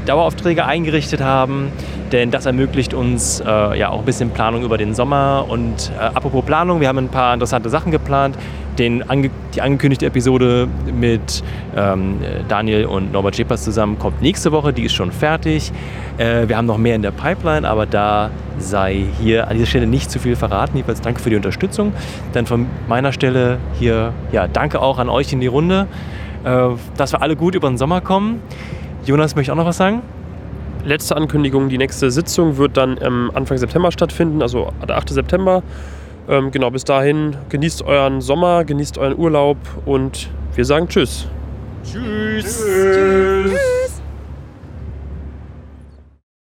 Daueraufträge eingerichtet haben, denn das ermöglicht uns äh, ja auch ein bisschen Planung über den Sommer. Und äh, apropos Planung, wir haben ein paar interessante Sachen geplant. Den, ange die angekündigte Episode mit ähm, Daniel und Norbert Schepers zusammen kommt nächste Woche, die ist schon fertig. Äh, wir haben noch mehr in der Pipeline, aber da sei hier an dieser Stelle nicht zu viel verraten. Jedenfalls danke für die Unterstützung. Dann von meiner Stelle hier, ja, danke auch an euch in die Runde, äh, dass wir alle gut über den Sommer kommen. Jonas möchte auch noch was sagen? Letzte Ankündigung, die nächste Sitzung wird dann ähm, Anfang September stattfinden, also der 8. September. Ähm, genau, bis dahin genießt euren Sommer, genießt euren Urlaub und wir sagen Tschüss. Tschüss. tschüss. tschüss.